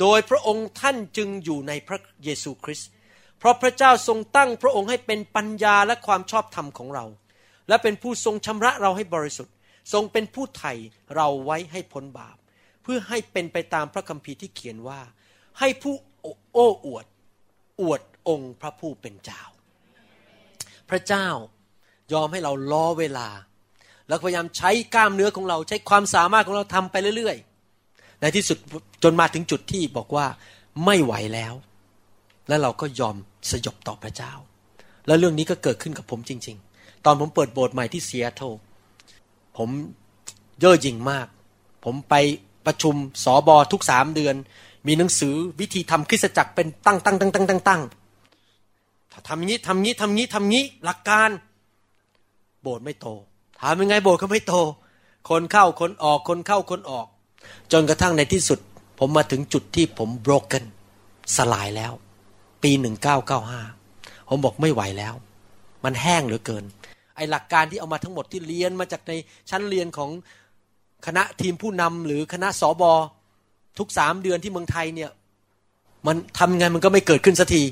โดยพระองค์ท่านจึงอยู่ในพระเยซูคริสต์เพราะพระเจ้าทรงตั้งพระองค์ให้เป็นปัญญาและความชอบธรรมของเรา และเป็นผู้ทรงชำระเราให้บริสุทธิ์ ทรงเป็นผู้ไถ่เราไว้ให้พ้นบาป เพื่อให้เป็นไปตามพระคัมภีร์ที่เขียนว่า ให้ผู้โอ้อวด อวดองค์พระผู้เป็นเจ้า พระเจ้ายอมให้เราล้อเวลา แล้วพยายามใช้กล้ามเนื้อของเราใช้ความสามารถของเราทำไปเรื่อยๆ ในที่สุดจนมาถึงจุดที่บอกว่าไม่ไหวแล้ว แล้วเราก็ยอมสยบต่อพระเจ้า แล้วเรื่องนี้ก็เกิดขึ้นกับผมจริง ๆ ตอนผมเปิดโบสถ์ใหม่ที่เซียโตรผมเย่อหยิ่งมาก ผมไปประชุมสอบอทุกสามเดือน มีหนังสือวิธีทำคริสตจักรเป็นตั้งตั้งตั้งตั้งตั้งตั้งถ้าทำงนี้ทำงี้ทำงี้ทำงี้หลักการ โบสถ์ไม่โตถามยังไงโบสถ์ก็ไม่โต คนเข้าคนออกคนเข้าคนออก จนกระทั่งในที่สุด ผมมาถึงจุดที่ผม broken สลายแล้ว ปีหนึ่งเก้าเก้าห้าผมบอกไม่ไหวแล้ว มันแห้งเหลือเกิน ไอหลักการที่เอามาทั้งหมดที่เรียนมาจากในชั้นเรียนของคณะทีมผู้นำหรือคณะสอบอ ทุกสามเดือนที่เมืองไทยเนี่ย มันทำไงมันก็ไม่เกิดขึ้นสักที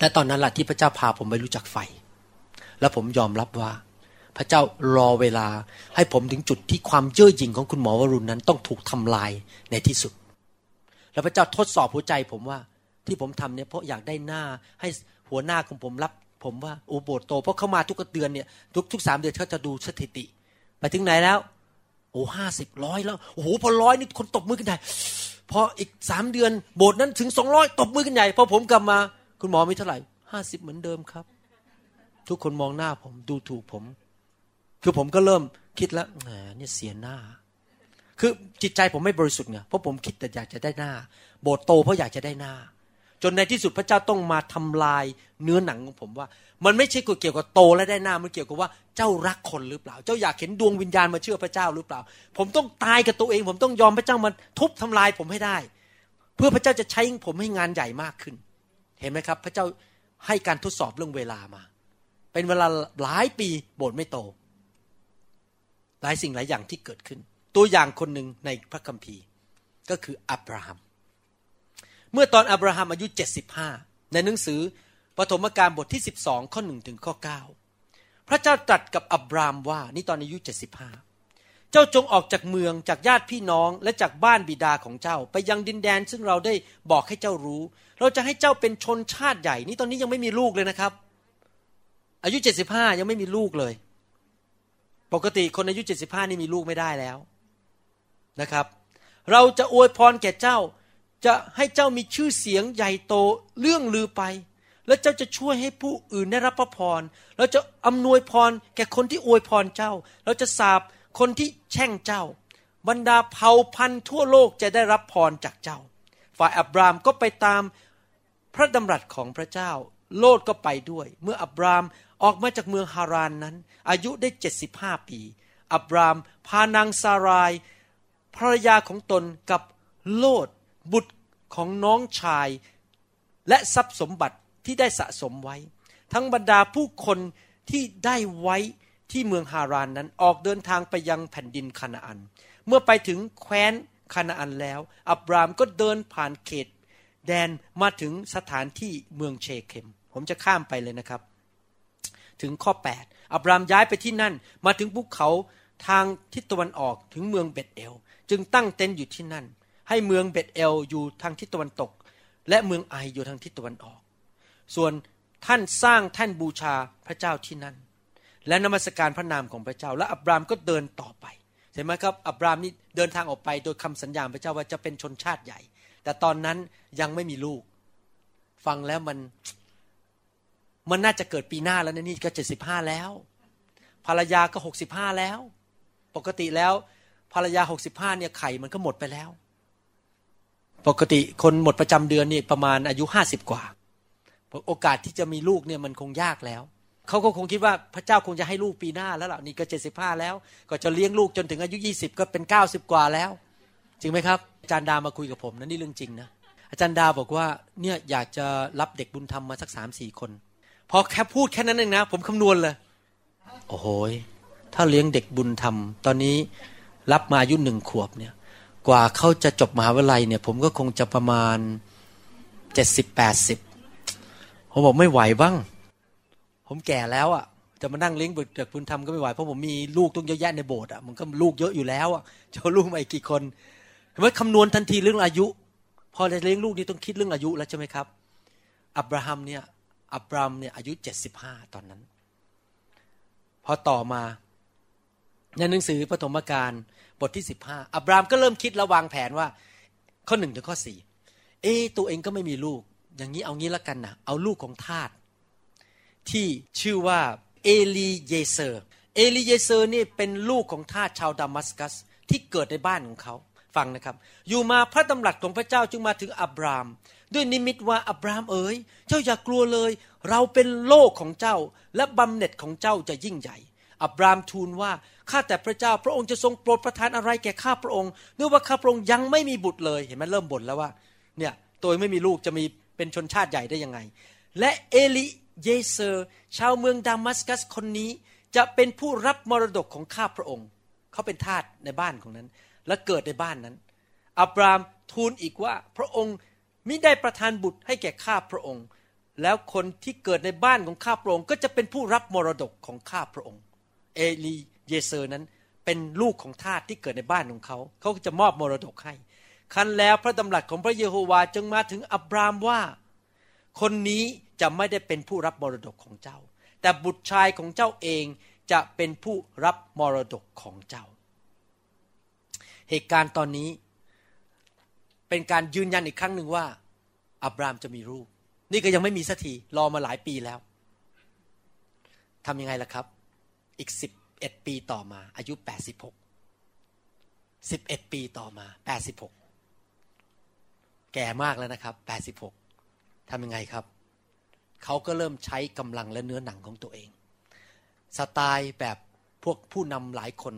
และตอนนั้นแหละที่พระเจ้าพาผมไปรู้จักไฟ แล้วผมยอมรับว่า พระเจ้ารอเวลาให้ผมถึงจุดที่ความเย่อหยิ่งของคุณหมอวรุณนั้นต้องถูกทำลายในที่สุด แล้วพระเจ้าทดสอบหัวใจผมว่าที่ผมทำเนี่ยเพราะอยากได้หน้าให้หัวหน้าของผมรับ ผมว่าโอ้โบสถโตเพราะเขามาทุกเดือนเนี่ยทุกทุกสามเดือนเขาจะดูสถิติ ไปถึงไหนแล้ว อ้ห้าสิบร้อยแล้วโอ้โหพอร้อยนี่คนตบมือกันใหญ่พออีกสามเดือนโบสถ์นั้นถึงสองร้อยตบมือกันใหญ่พอผมกลับมา คุณหมอมีเท่าไหร่ห้าสิบเหมือนเดิมครับ ทุกคนมองหน้าผมดูถูกผม คือผมก็เริ่มคิดแล้วแหมเนี่ยเสียหน้า คือจิตใจผมไม่บริสุทธิ์ไงเพราะผมคิดแต่อยากจะได้หน้า โบสถ์โตเพราะอยากจะได้หน้า จนในที่สุดพระเจ้าต้องมาทำลายเนื้อหนังของผมว่า มันไม่ใช่เกี่ยวกับโตและได้หน้ามันเกี่ยวกับว่าเจ้ารักคนหรือเปล่า เจ้าอยากเห็นดวงวิญญาณมาเชื่อพระเจ้าหรือเปล่า ผมต้องตายกับตัวเอง ผมต้องยอมพระเจ้ามาทุบทำลายผมให้ได้ เพื่อพระเจ้าจะใช้ผมให้งานใหญ่มากขึ้น เห็นไหมครับ พระเจ้าให้การทดสอบเรื่องเวลามา เป็นเวลาหลายปีโบสถ์ไม่โต หลายสิ่งหลายอย่างที่เกิดขึ้น ตัวอย่างคนหนึ่งในพระคัมภีร์ ก็คืออับราฮัม เมื่อตอนอับราฮัมอายุ75ในหนังสือ ปฐมกาลบทที่ 12 ข้อ1ถึงข้อ 9 พระเจ้าตรัสกับอับรามว่า นี่ตอนอายุ 75 เจ้าจงออกจากเมืองจากญาติพี่น้องและจากบ้านบิดาของเจ้า ไปยังดินแดนซึ่งเราได้บอกให้เจ้ารู้ เราจะให้เจ้าเป็นชนชาติใหญ่ นี่ตอนนี้ยังไม่มีลูกเลยนะครับ อายุ 75 ยังไม่มีลูกเลย ปกติคนอายุ 75 นี่มีลูกไม่ได้แล้วนะครับ เราจะอวยพรแก่เจ้า จะให้เจ้ามีชื่อเสียงใหญ่โตเรื่องลือไป และเจ้าจะช่วยให้ผู้อื่นได้รับพระพรเราจะอำนวยพรแก่คนที่อวยพรเจ้า เราจะสาบคนที่แช่งเจ้า บรรดาเผ่าพันธุ์ทั่วโลกจะได้รับพรจากเจ้า ฝ่ายอับรามก็ไปตามพระดำรัสของพระเจ้า โลดก็ไปด้วย เมื่ออับรามออกมาจากเมืองฮารานนั้น อายุได้เจ็ดสิบห้าปี อับรามพานางซารายภรรยาของตนกับโลดบุตรของน้องชาย และทรัพย์สมบัติ ที่ได้สะสมไว้ ทั้งบรรดาผู้คนที่ได้ไว้ที่เมืองฮารานนั้นออกเดินทางไปยังแผ่นดินคานาอัน เมื่อไปถึงแคว้นคานาอันแล้ว อับรามก็เดินผ่านเขต แดนมาถึงสถานที่เมืองเชเคม ผมจะข้ามไปเลยนะครับ ถึงข้อ 8 อับรามย้ายไปที่นั่น มาถึงภูเขาทางทิศตะวันออกถึงเมืองเบตเอล จึงตั้งเต็นท์อยู่ที่นั่น ให้เมืองเบตเอลอยู่ทางทิศตะวันตก และเมืองไออยู่ทางทิศตะวันออก ส่วนท่านสร้างแท่นบูชาพระเจ้าที่นั่น และนมัสการพระนามของพระเจ้า และอับรามก็เดินต่อไปเห็นไหมครับอับรามนี่เดินทางออกไปโดยคำสัญญาพระเจ้าว่าจะเป็นชนชาติใหญ่ แต่ตอนนั้นยังไม่มีลูก ฟังแล้วมันมันน่าจะเกิดปีหน้าแล้วนะนี่ก็เจ็ดสิบห้าแล้ว ภรรยาก็หกสิบห้าแล้ว ปกติแล้วภรรยาหกสิบห้าเนี่ยไข่มันก็หมดไปแล้ว ปกติคนหมดประจำเดือนนี่ประมาณอายุห้าสิบกว่า โอกาสที่จะมีลูกเนี่ยมันคงยากแล้ว เขาก็คงคิดว่าพระเจ้าคงจะให้ลูกปีหน้าแล้วล่ะนี่ก็เจ็ดสิบห้าแล้ว ก็จะเลี้ยงลูกจนถึงอายุยี่สิบก็เป็นเก้าสิบกว่าแล้ว จริงไหมครับ อาจารย์ดามาคุยกับผมนะนี่เรื่องจริงนะอาจารย์ดาบอกว่าเนี่ยอยากจะรับเด็กบุญธรรมมาสักสามสี่คน พอแค่พูดแค่นั้นเองนะ ผมคำนวณเลย โอ้โหถ้าเลี้ยงเด็กบุญธรรม ตอนนี้รับมาอายุหนึ่งขวบเนี่ย กว่าเขาจะจบมหาวิทยาลัยเนี่ย ผมก็คงจะประมาณเจ็ดสิบแปดสิบ ผมบอกไม่ไหวบ้าง ผมแก่แล้วอะ่ะจะมานั่งเลี้ยงเด็กบุญธรรมก็ไม่ไหวเพราะผมมีลูกต้องเยอะแยะในโบสถ์อะมันก็ลูกเยอะอยู่แล้วอะจะลูกมาอีกกี่คนเห็นไหมคำนวณทันทีเรื่องอายุ พอจะเลี้ยงลูกนี่ต้องคิดเรื่องอายุแล้วใช่ไหมครับ อับราฮัมเนี่ยอับรามเนี่ยอายุเจ็ดสิบห้าตอนนั้น พอต่อมา ในหนังสือปฐมกาลบทที่สิบห้าอับรามก็เริ่มคิดและวางแผนว่า ข้อหนึ่งถึงข้อสี่เอตัวเองก็ไม่มีลูก อย่างนี้เอางี้ละกันนะเอาลูกของทาสที่ชื่อว่าเอลีเยเซอร์ เอลีเยเซอร์นี่เป็นลูกของทาสชาวดามัสกัสที่เกิดในบ้านของเขาฟังนะครับ อยู่มาพระดำรัสของพระเจ้าจึงมาถึงอับราม ด้วยนิมิตว่าอับรามเอ๋ยเจ้าอย่ากลัวเลย เราเป็นโลกของเจ้า และบำเหน็จของเจ้าจะยิ่งใหญ่ อับรามทูลว่าข้าแต่พระเจ้าพระองค์จะทรงโปรดประทานอะไรแก่ข้าพระองค์เนื่องว่าข้าพระองค์ยังไม่มีบุตรเลยเห็นไหมเริ่มบ่นแล้วว่าเนี่ยตัวไม่มีลูกจะมี เป็นชนชาติใหญ่ได้ยังไง และเอลิเยเซอร์ ชาวเมืองดามัสกัสคนนี้จะเป็นผู้รับมรดกของข้าพระองค์ เขาเป็นทาสในบ้านของนั้น และเกิดในบ้านนั้น อับรามทูลอีกว่าพระองค์มิได้ประทานบุตรให้แก่ข้าพระองค์ แล้วคนที่เกิดในบ้านของข้าพระองค์ ก็จะเป็นผู้รับมรดกของข้าพระองค์ เอลีเยเซอร์นั้นเป็นลูกของทาสที่เกิดในบ้านของเขา เขาจะมอบมรดกให้ คันแล้วพระดำรัสของพระเยโฮวาจึงมาถึงอับรามว่า คนนี้จะไม่ได้เป็นผู้รับมรดกของเจ้า แต่บุตรชายของเจ้าเองจะเป็นผู้รับมรดกของเจ้า เหตุการณ์ตอนนี้เป็นการยืนยันอีกครั้งหนึ่งว่า อับรามจะมีลูก นี่ก็ยังไม่มีสักทีรอมาหลายปีแล้วทำยังไงล่ะครับ อีกสิบเอ็ดปีต่อมา อายุแปดสิบหกสิบเอ็ดปีต่อมาแปดสิบหก แก่มากแล้วนะครับแปดสิบหกทำยังไงครับ เขาก็เริ่มใช้กำลังและเนื้อหนังของตัวเอง สไตล์แบบพวกผู้นำหลายคน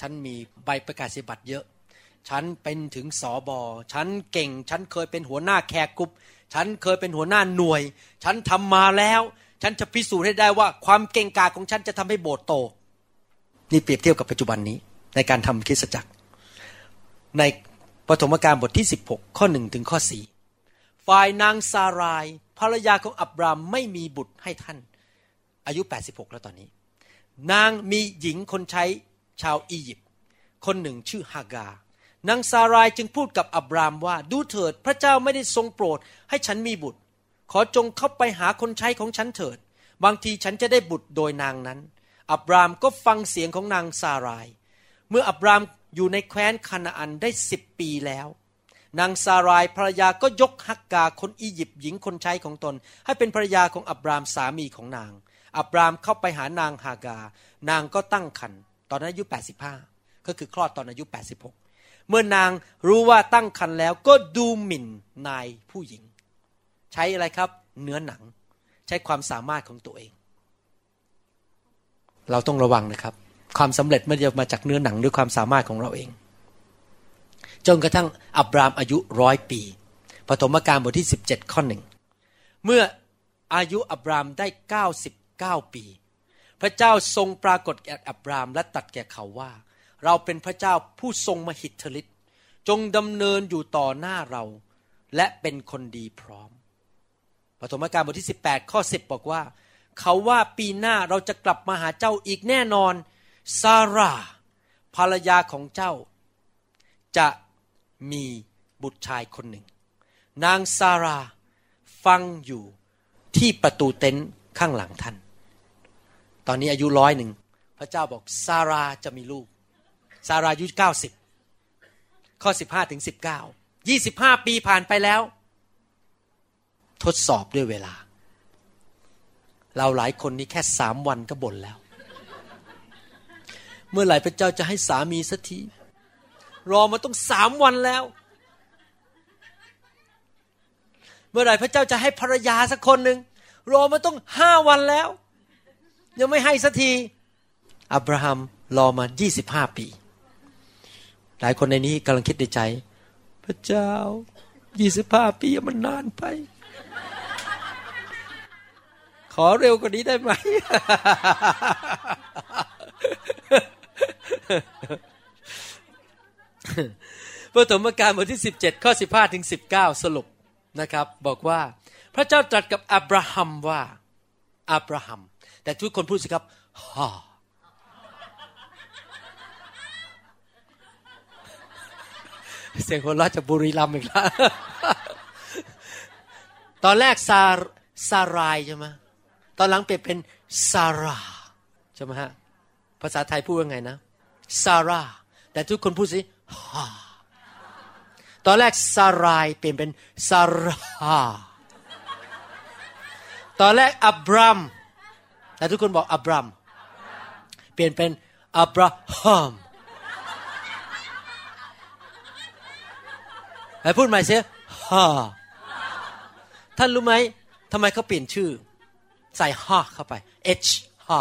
ฉันมีใบประกาศบัตรเยอะ ฉันเป็นถึงสอบอ ฉันเก่ง ฉันเคยเป็นหัวหน้าแขกกรุ๊ป ฉันเคยเป็นหัวหน้าหน่วย ฉันทำมาแล้ว ฉันจะพิสูจน์ให้ได้ว่า ความเก่งกาจของฉันจะทำให้โบสถ์โต นี่เปรียบเทียบกับปัจจุบันนี้ในการทำคริสตจักร ใน ปฐมกาลบทที่ 16 ข้อหนึ่งถึงข้อสี่ฝ่ายนางซาราย ภรรยาของอับรามไม่มีบุตรให้ท่าน อายุ 86 แล้วตอนนี้ นางมีหญิงคนใช้ชาวอียิปต์คนหนึ่งชื่อฮากานางซารายจึงพูดกับอับรามว่าดูเถิดพระเจ้าไม่ได้ทรงโปรดให้ฉันมีบุตร ขอจงเข้าไปหาคนใช้ของฉันเถิด บางทีฉันจะได้บุตรโดยนางนั้น อับรามก็ฟังเสียงของนางซาราย เมื่ออับราม อยู่ในแคว้นคานาอันได้สิบปีแล้ว นางซารายภรรยาก็ยกฮักกาคนอียิปต์หญิงคนใช้ของตน ให้เป็นภรรยาของอับรามสามีของนาง อับรามเข้าไปหานางฮากา นางก็ตั้งครรภ์ตอนนั้นอายุ 85 ก็คือคลอดตอนอายุ 86 เมื่อนางรู้ว่าตั้งครรภ์แล้วก็ดูหมิ่นนายผู้หญิง ใช้อะไรครับ เนื้อหนัง ใช้ความสามารถของตัวเอง เราต้องระวังนะครับ ความสำเร็จไม่ได้มาจากเนื้อหนังด้วยความสามารถของเราเอง จนกระทั่งอับรามอายุร้อยปีปฐมกาลบทที่ 17 ข้อหนึ่งเมื่ออายุอับรามได้ 99 ปี พระเจ้าทรงปรากฏแก่อับรามและตัดแก่เขาว่า เราเป็นพระเจ้าผู้ทรงมหิทธิฤทธิ์จงดำเนินอยู่ต่อหน้าเรา และเป็นคนดีพร้อมปฐมกาลบทที่ 18 ข้อ 10 บอกว่า เขาว่าปีหน้าเราจะกลับมาหาเจ้าอีกแน่นอน ซาร่าภรรยาของเจ้า จะมีบุตรชายคนหนึ่ง นางซาร่าฟังอยู่ที่ประตูเต็นท์ข้างหลังท่าน ตอนนี้อายุร้อยหนึ่ง พระเจ้าบอกซาร่าจะมีลูก ซาร่าอายุเก้าสิบข้อสิบห้าถึงสิบเก้ายี่สิบห้าปีผ่านไปแล้ว ทดสอบด้วยเวลา เราหลายคนนี้แค่สามวันก็บ่นแล้ว เมื่อไหร่พระเจ้าจะให้สามีสักทีรอมาต้องสามวันแล้ว เมื่อไหร่พระเจ้าจะให้ภรรยาสักคนหนึ่งรอมาต้องห้าวันแล้ว ยังไม่ให้สักทีอับราฮัมรอมายี่สิบห้าปี หลายคนในนี้กำลังคิดในใจ พระเจ้ายี่สิบห้าปีมันนานไป ขอเร็วกว่านี้ได้ไหม พระธรรมการบทที่ 17 ข้อ 15 ถึง 19 สรุปนะครับ บอกว่าพระเจ้าตรัสกับอับราฮัมว่าอับราฮัม แต่ทุกคนพูดสิครับฮ่าเสียงคนราะจากบุรีรัมย์อีกแล้วตอนแรกซาซารายใช่ไหมตอนหลังเปลี่ยนเป็นซาราใช่ไหมฮะภาษาไทยพูดว่าไงนะซาร่าแต่ทุกคนพูดสิฮ่า ตอนแรกซารายเปลี่ยนเป็นซาราตอนแรกอับรามแต่ทุกคนบอกอับรามเปลี่ยนเป็นอับราฮัมไอ้พูดใหม่เสียฮ่าท่านรู้ไหมทำไมเขาเปลี่ยนชื่อ ใส่ฮ่าเข้าไป h ฮ่า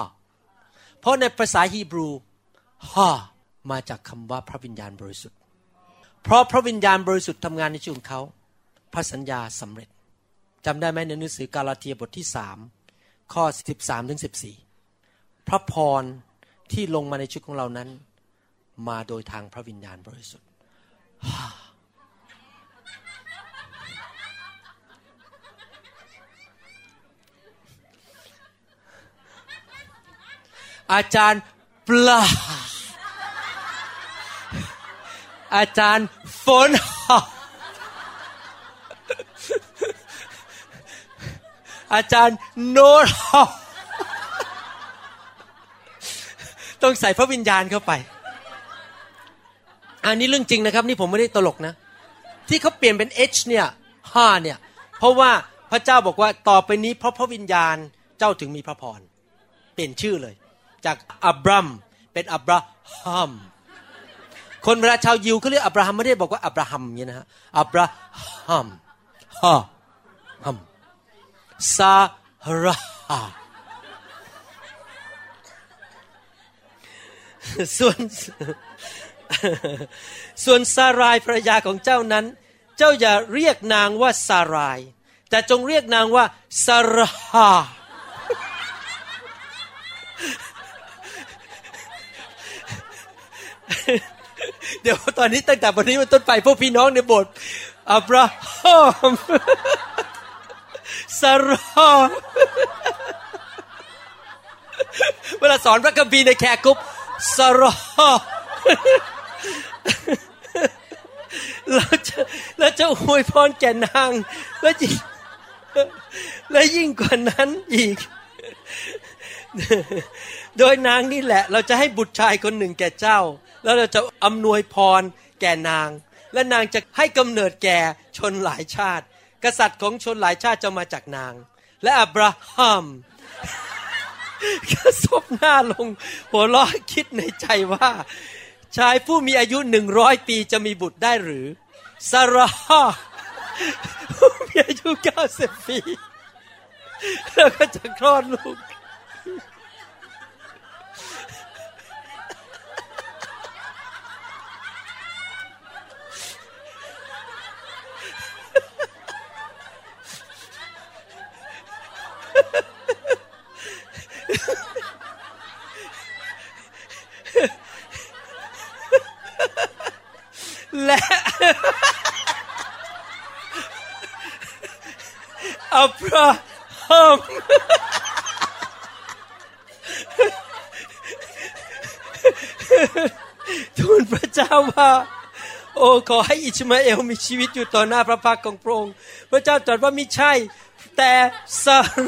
เพราะในภาษาฮีบรูฮ่ามาจากคำว่าพระวิญญาณบริสุทธิ์ เพราะพระวิญญาณบริสุทธิ์ทำงานในชีวิตของเขาพระสัญญาสำเร็จจำได้ไหมในหนังสือกาลาเทียบทที่สามข้อสิบสามถึงสิบสี่พระพรที่ลงมาในชีวิตของเรานั้น มาโดยทางพระวิญญาณบริสุทธิ์อาจารย์ปลา อาจารย์ฝนอาจารย์โนดต้องใส่พระวิญญาณเข้าไป อันนี้เรื่องจริงนะครับ นี่ผมไม่ได้ตลกนะ ที่เขาเปลี่ยนเป็น H เนี่ยห้าเนี่ย เพราะว่าพระเจ้าบอกว่าต่อไปนี้เพราะพระวิญญาณเจ้าถึงมีพระพร เปลี่ยนชื่อเลย จากอับรัมเป็นอับราฮัม คนเวลาชาวยิวเขาเรียกอับราฮัมไม่ได้บอกว่าอับราฮัมอย่างนี้นะฮะอับราฮัมฮะฮัมซาราฮาส่วนส่วนซารายภรรยาของเจ้านั้น เจ้าอย่าเรียกนางว่าซาราย แต่จงเรียกนางว่าซาราฮา เดี๋ยวตอนนี้ตั้งแต่วันนี้เป็นต้นไปพวกพี่น้องในโบสถ์อับราฮัมซาราเวลาสอนพระคัมภีร์ในแขกกรุ๊ปซาราแล้วจะแล้วจะอวยพรแก่นาง และยิ่งและยิ่งกว่านั้นอีก โดยนางนี่แหละ เราจะให้บุตรชายคนหนึ่งแก่เจ้า แล้วเราจะอำนวยพรแก่นาง และนางจะให้กำเนิดแก่ชนหลายชาติ กษัตริย์ของชนหลายชาติจะมาจากนาง และอับราฮัมก็ซบหน้าลง หัวเราะคิดในใจว่า ชายผู้มีอายุหนึ่งร้อยปีจะมีบุตรได้หรือซาราผู้มีอายุเก้าสิบปีแล้วก็จะคลอดลูก และ อับราฮัมทูลพระเจ้าว่าโอ้ขอให้อิชมาเอลมีชีวิตอยู่ต่อหน้าพระพักตร์ของพระองค์ พระเจ้าตรัสว่ามิใช่ แต่ซาร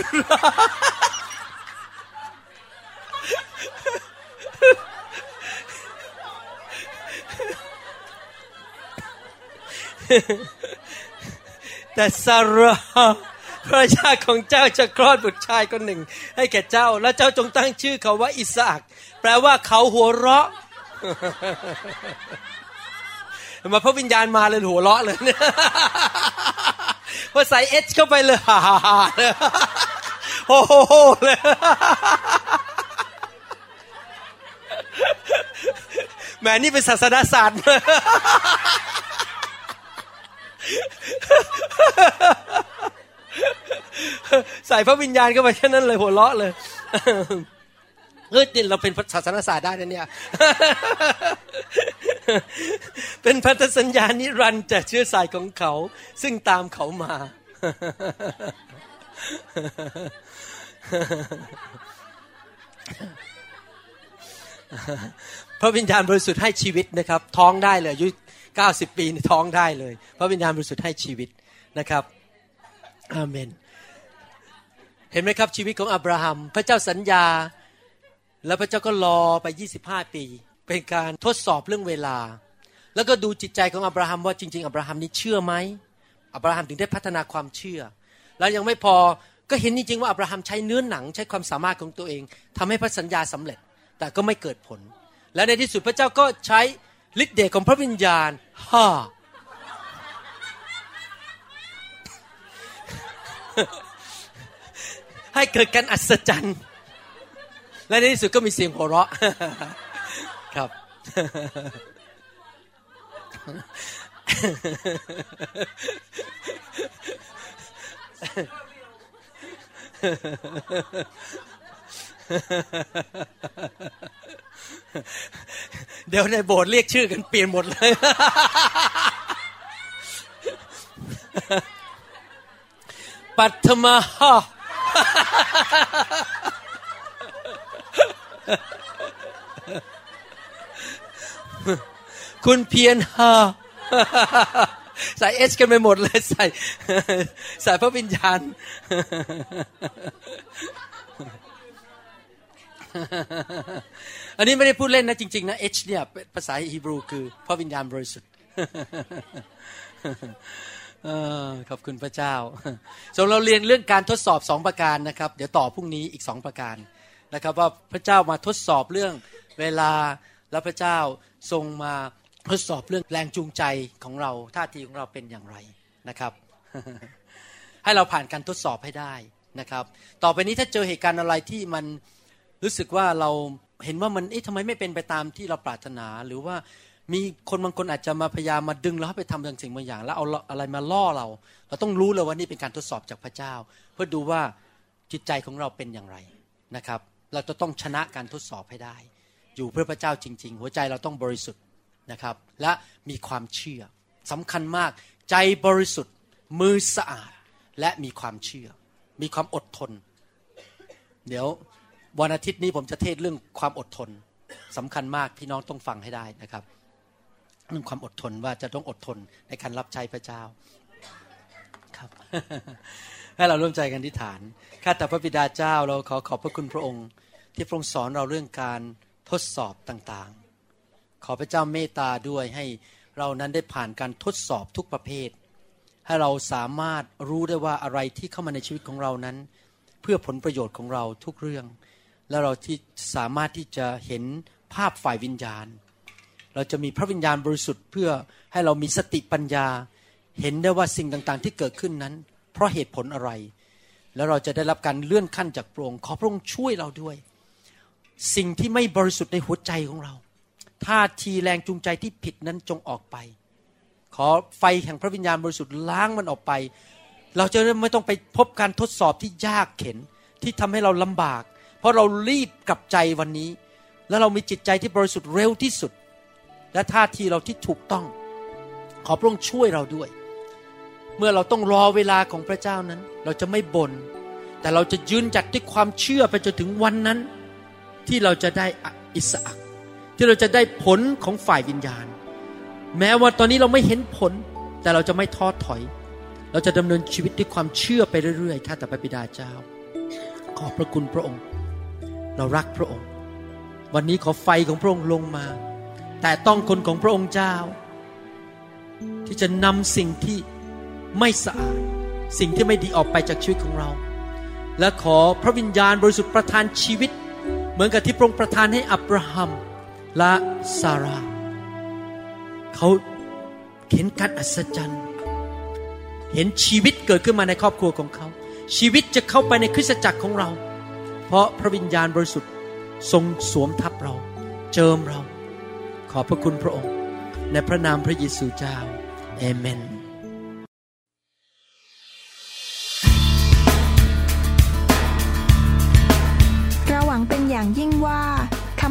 แต่ซาราพระยาของเจ้าจะคลอดบุตรชายคนหนึ่ง ให้แก่เจ้า และเจ้าจงตั้งชื่อเขาว่าอิสอักแปลว่าเขาหัวเราะมาพระวิญญาณมาเลยหัวเราะเลยเนี่ย พอใส่เอชเข้าไปเลยฮ่าฮ่าฮ่าเลยโอ้โหเลยแหมนี่เป็นศาสนาศาสตร์ใส่พระวิญญาณเข้าไปแค่นั้นเลยหัวเราะเลยเฮ้ยนี่เราเป็นศาสนศาสตร์ได้นะเนี่ย เป็นพันธสัญญานิรันดร์จากเชื้อสายของเขา ซึ่งตามเขามา พระวิญญาณบริสุทธิ์ให้ชีวิตนะครับ ท้องได้เลยอายุ90ปีนี่ท้องได้เลย พระวิญญาณบริสุทธิ์ให้ชีวิตนะครับอาเมน เห็นไหมครับชีวิตของอับราฮัม พระเจ้าสัญญา แล้วพระเจ้าก็รอไป 25 ปี เป็นการทดสอบเรื่องเวลา แล้วก็ดูจิตใจของอับราฮัมว่าจริง ๆ อับราฮัมนี่เชื่อไหมอับราฮัมถึงได้พัฒนาความเชื่อ แล้วยังไม่พอก็เห็นจริงๆว่าอับราฮัมใช้เนื้อหนังใช้ความสามารถของตัวเองทำให้พระสัญญาสำเร็จ แต่ก็ไม่เกิดผล และในที่สุดพระเจ้าก็ใช้ฤทธิ์เดชของพระวิญญาณฮ่าให้เกิดการอัศจรรย์ และในที่สุดก็มีเสียงหัวเราะ ครับ เดี๋ยวในโบสถ์เรียกชื่อกันเปลี่ยนหมดเลย ปัทมาฮา คุณเพียรฮาใส่เอสกันไปหมดเลยใส่ใส่พระวิญญาณอันนี้ไม่ได้พูดเล่นนะจริง ๆ นะ H เนี่ยภาษาฮีบรูคือพระวิญญาณบริสุทธิ์ขอบคุณพระเจ้าส่วนเราเรียนเรื่องการทดสอบสองประการนะครับ เดี๋ยวต่อพรุ่งนี้อีกสองประการนะครับ ว่าพระเจ้ามาทดสอบเรื่องเวลาแล้วพระเจ้า ทรงมาทดสอบเรื่องแรงจูงใจของเราท่าทีของเราเป็นอย่างไรนะครับ ให้เราผ่านการทดสอบให้ได้นะครับ ต่อไปนี้ถ้าเจอเหตุการณ์อะไรที่มันรู้สึกว่าเราเห็นว่ามันเอ๊ะทำไมไม่เป็นไปตามที่เราปรารถนา หรือว่ามีคนบางคนอาจจะมาพยายามมาดึงเราให้ไปทำบางสิ่งบางอย่าง แล้วเอาอะไรมาล่อเรา เราต้องรู้เลยว่านี่เป็นการทดสอบจากพระเจ้า เพื่อดูว่าจิตใจของเราเป็นอย่างไรนะครับ เราจะต้องชนะการทดสอบให้ได้ อยู่เพื่อพระเจ้าจริง ๆ หัวใจเราต้องบริสุทธิ์นะครับ และมีความเชื่อสำคัญมากใจบริสุทธิ์มือสะอาดและมีความเชื่อ มีความอดทน เดี๋ยววันอาทิตย์นี้ผมจะเทศเรื่องความอดทนสำคัญมากพี่น้องต้องฟังให้ได้นะครับเรื่องความอดทนว่าจะต้องอดทนในการรับใช้พระเจ้าครับ ให้เราร่วมใจกันที่ฐานข้าแต่พระบิดาเจ้าเราขอขอบพระคุณพระองค์ ที่พระองค์สอนเราเรื่องการ ทดสอบต่างๆ ขอพระเจ้าเมตตาด้วยให้เรานั้นได้ผ่านการทดสอบทุกประเภท ให้เราสามารถรู้ได้ว่าอะไรที่เข้ามาในชีวิตของเรานั้น เพื่อผลประโยชน์ของเราทุกเรื่อง และเราที่สามารถที่จะเห็นภาพฝ่ายวิญญาณ เราจะมีพระวิญญาณบริสุทธิ์เพื่อให้เรามีสติปัญญา เห็นได้ว่าสิ่งต่างๆ ที่เกิดขึ้นนั้น เพราะเหตุผลอะไร แล้วเราจะได้รับการเลื่อนขั้นจากพระองขอพระองค์ช่วยเราด้วย สิ่งที่ไม่บริสุทธิ์ในหัวใจของเราท่าทีแรงจูงใจที่ผิดนั้นจงออกไป ขอไฟแห่งพระวิญญาณบริสุทธิ์ล้างมันออกไป เราจะไม่ต้องไปพบการทดสอบที่ยากเข็นที่ทำให้เราลำบาก เพราะเรารีบกลับใจวันนี้ แล้วเรามีจิตใจที่บริสุทธิ์เร็วที่สุด และท่าทีเราที่ถูกต้อง ขอพระองค์ช่วยเราด้วย เมื่อเราต้องรอเวลาของพระเจ้านั้น เราจะไม่บน่นแต่เราจะยืนจัดด้วยความเชื่อไปจนถึงวันนั้น ที่เราจะได้อิสระที่เราจะได้ผลของฝ่ายวิญญาณ แม้ว่าตอนนี้เราไม่เห็นผล แต่เราจะไม่ท้อถอย เราจะดำเนินชีวิตด้วยความเชื่อไปเรื่อยๆข้าแต่พระบิดาเจ้า ขอบพระคุณพระองค์ เรารักพระองค์ วันนี้ขอไฟของพระองค์ลงมา แต่ต้องคนของพระองค์เจ้า ที่จะนำสิ่งที่ไม่สะอาดสิ่งที่ไม่ดีออกไปจากชีวิตของเรา และขอพระวิญญาณบริสุทธิ์ประทานชีวิต มือนกับที่พระองค์ประทานให้อับราฮัมและซาราเขาเห็นการอัศจรรย์ เห็นชีวิตเกิดขึ้นมาในครอบครัวของเขา ชีวิตจะเข้าไปในคริสตจักรของเรา เพราะพระวิญญาณบริสุทธิ์ทรงสวมทับเรา เจิมเรา ขอบพระคุณพระองค์ ในพระนามพระเยซูเจ้าเอเมน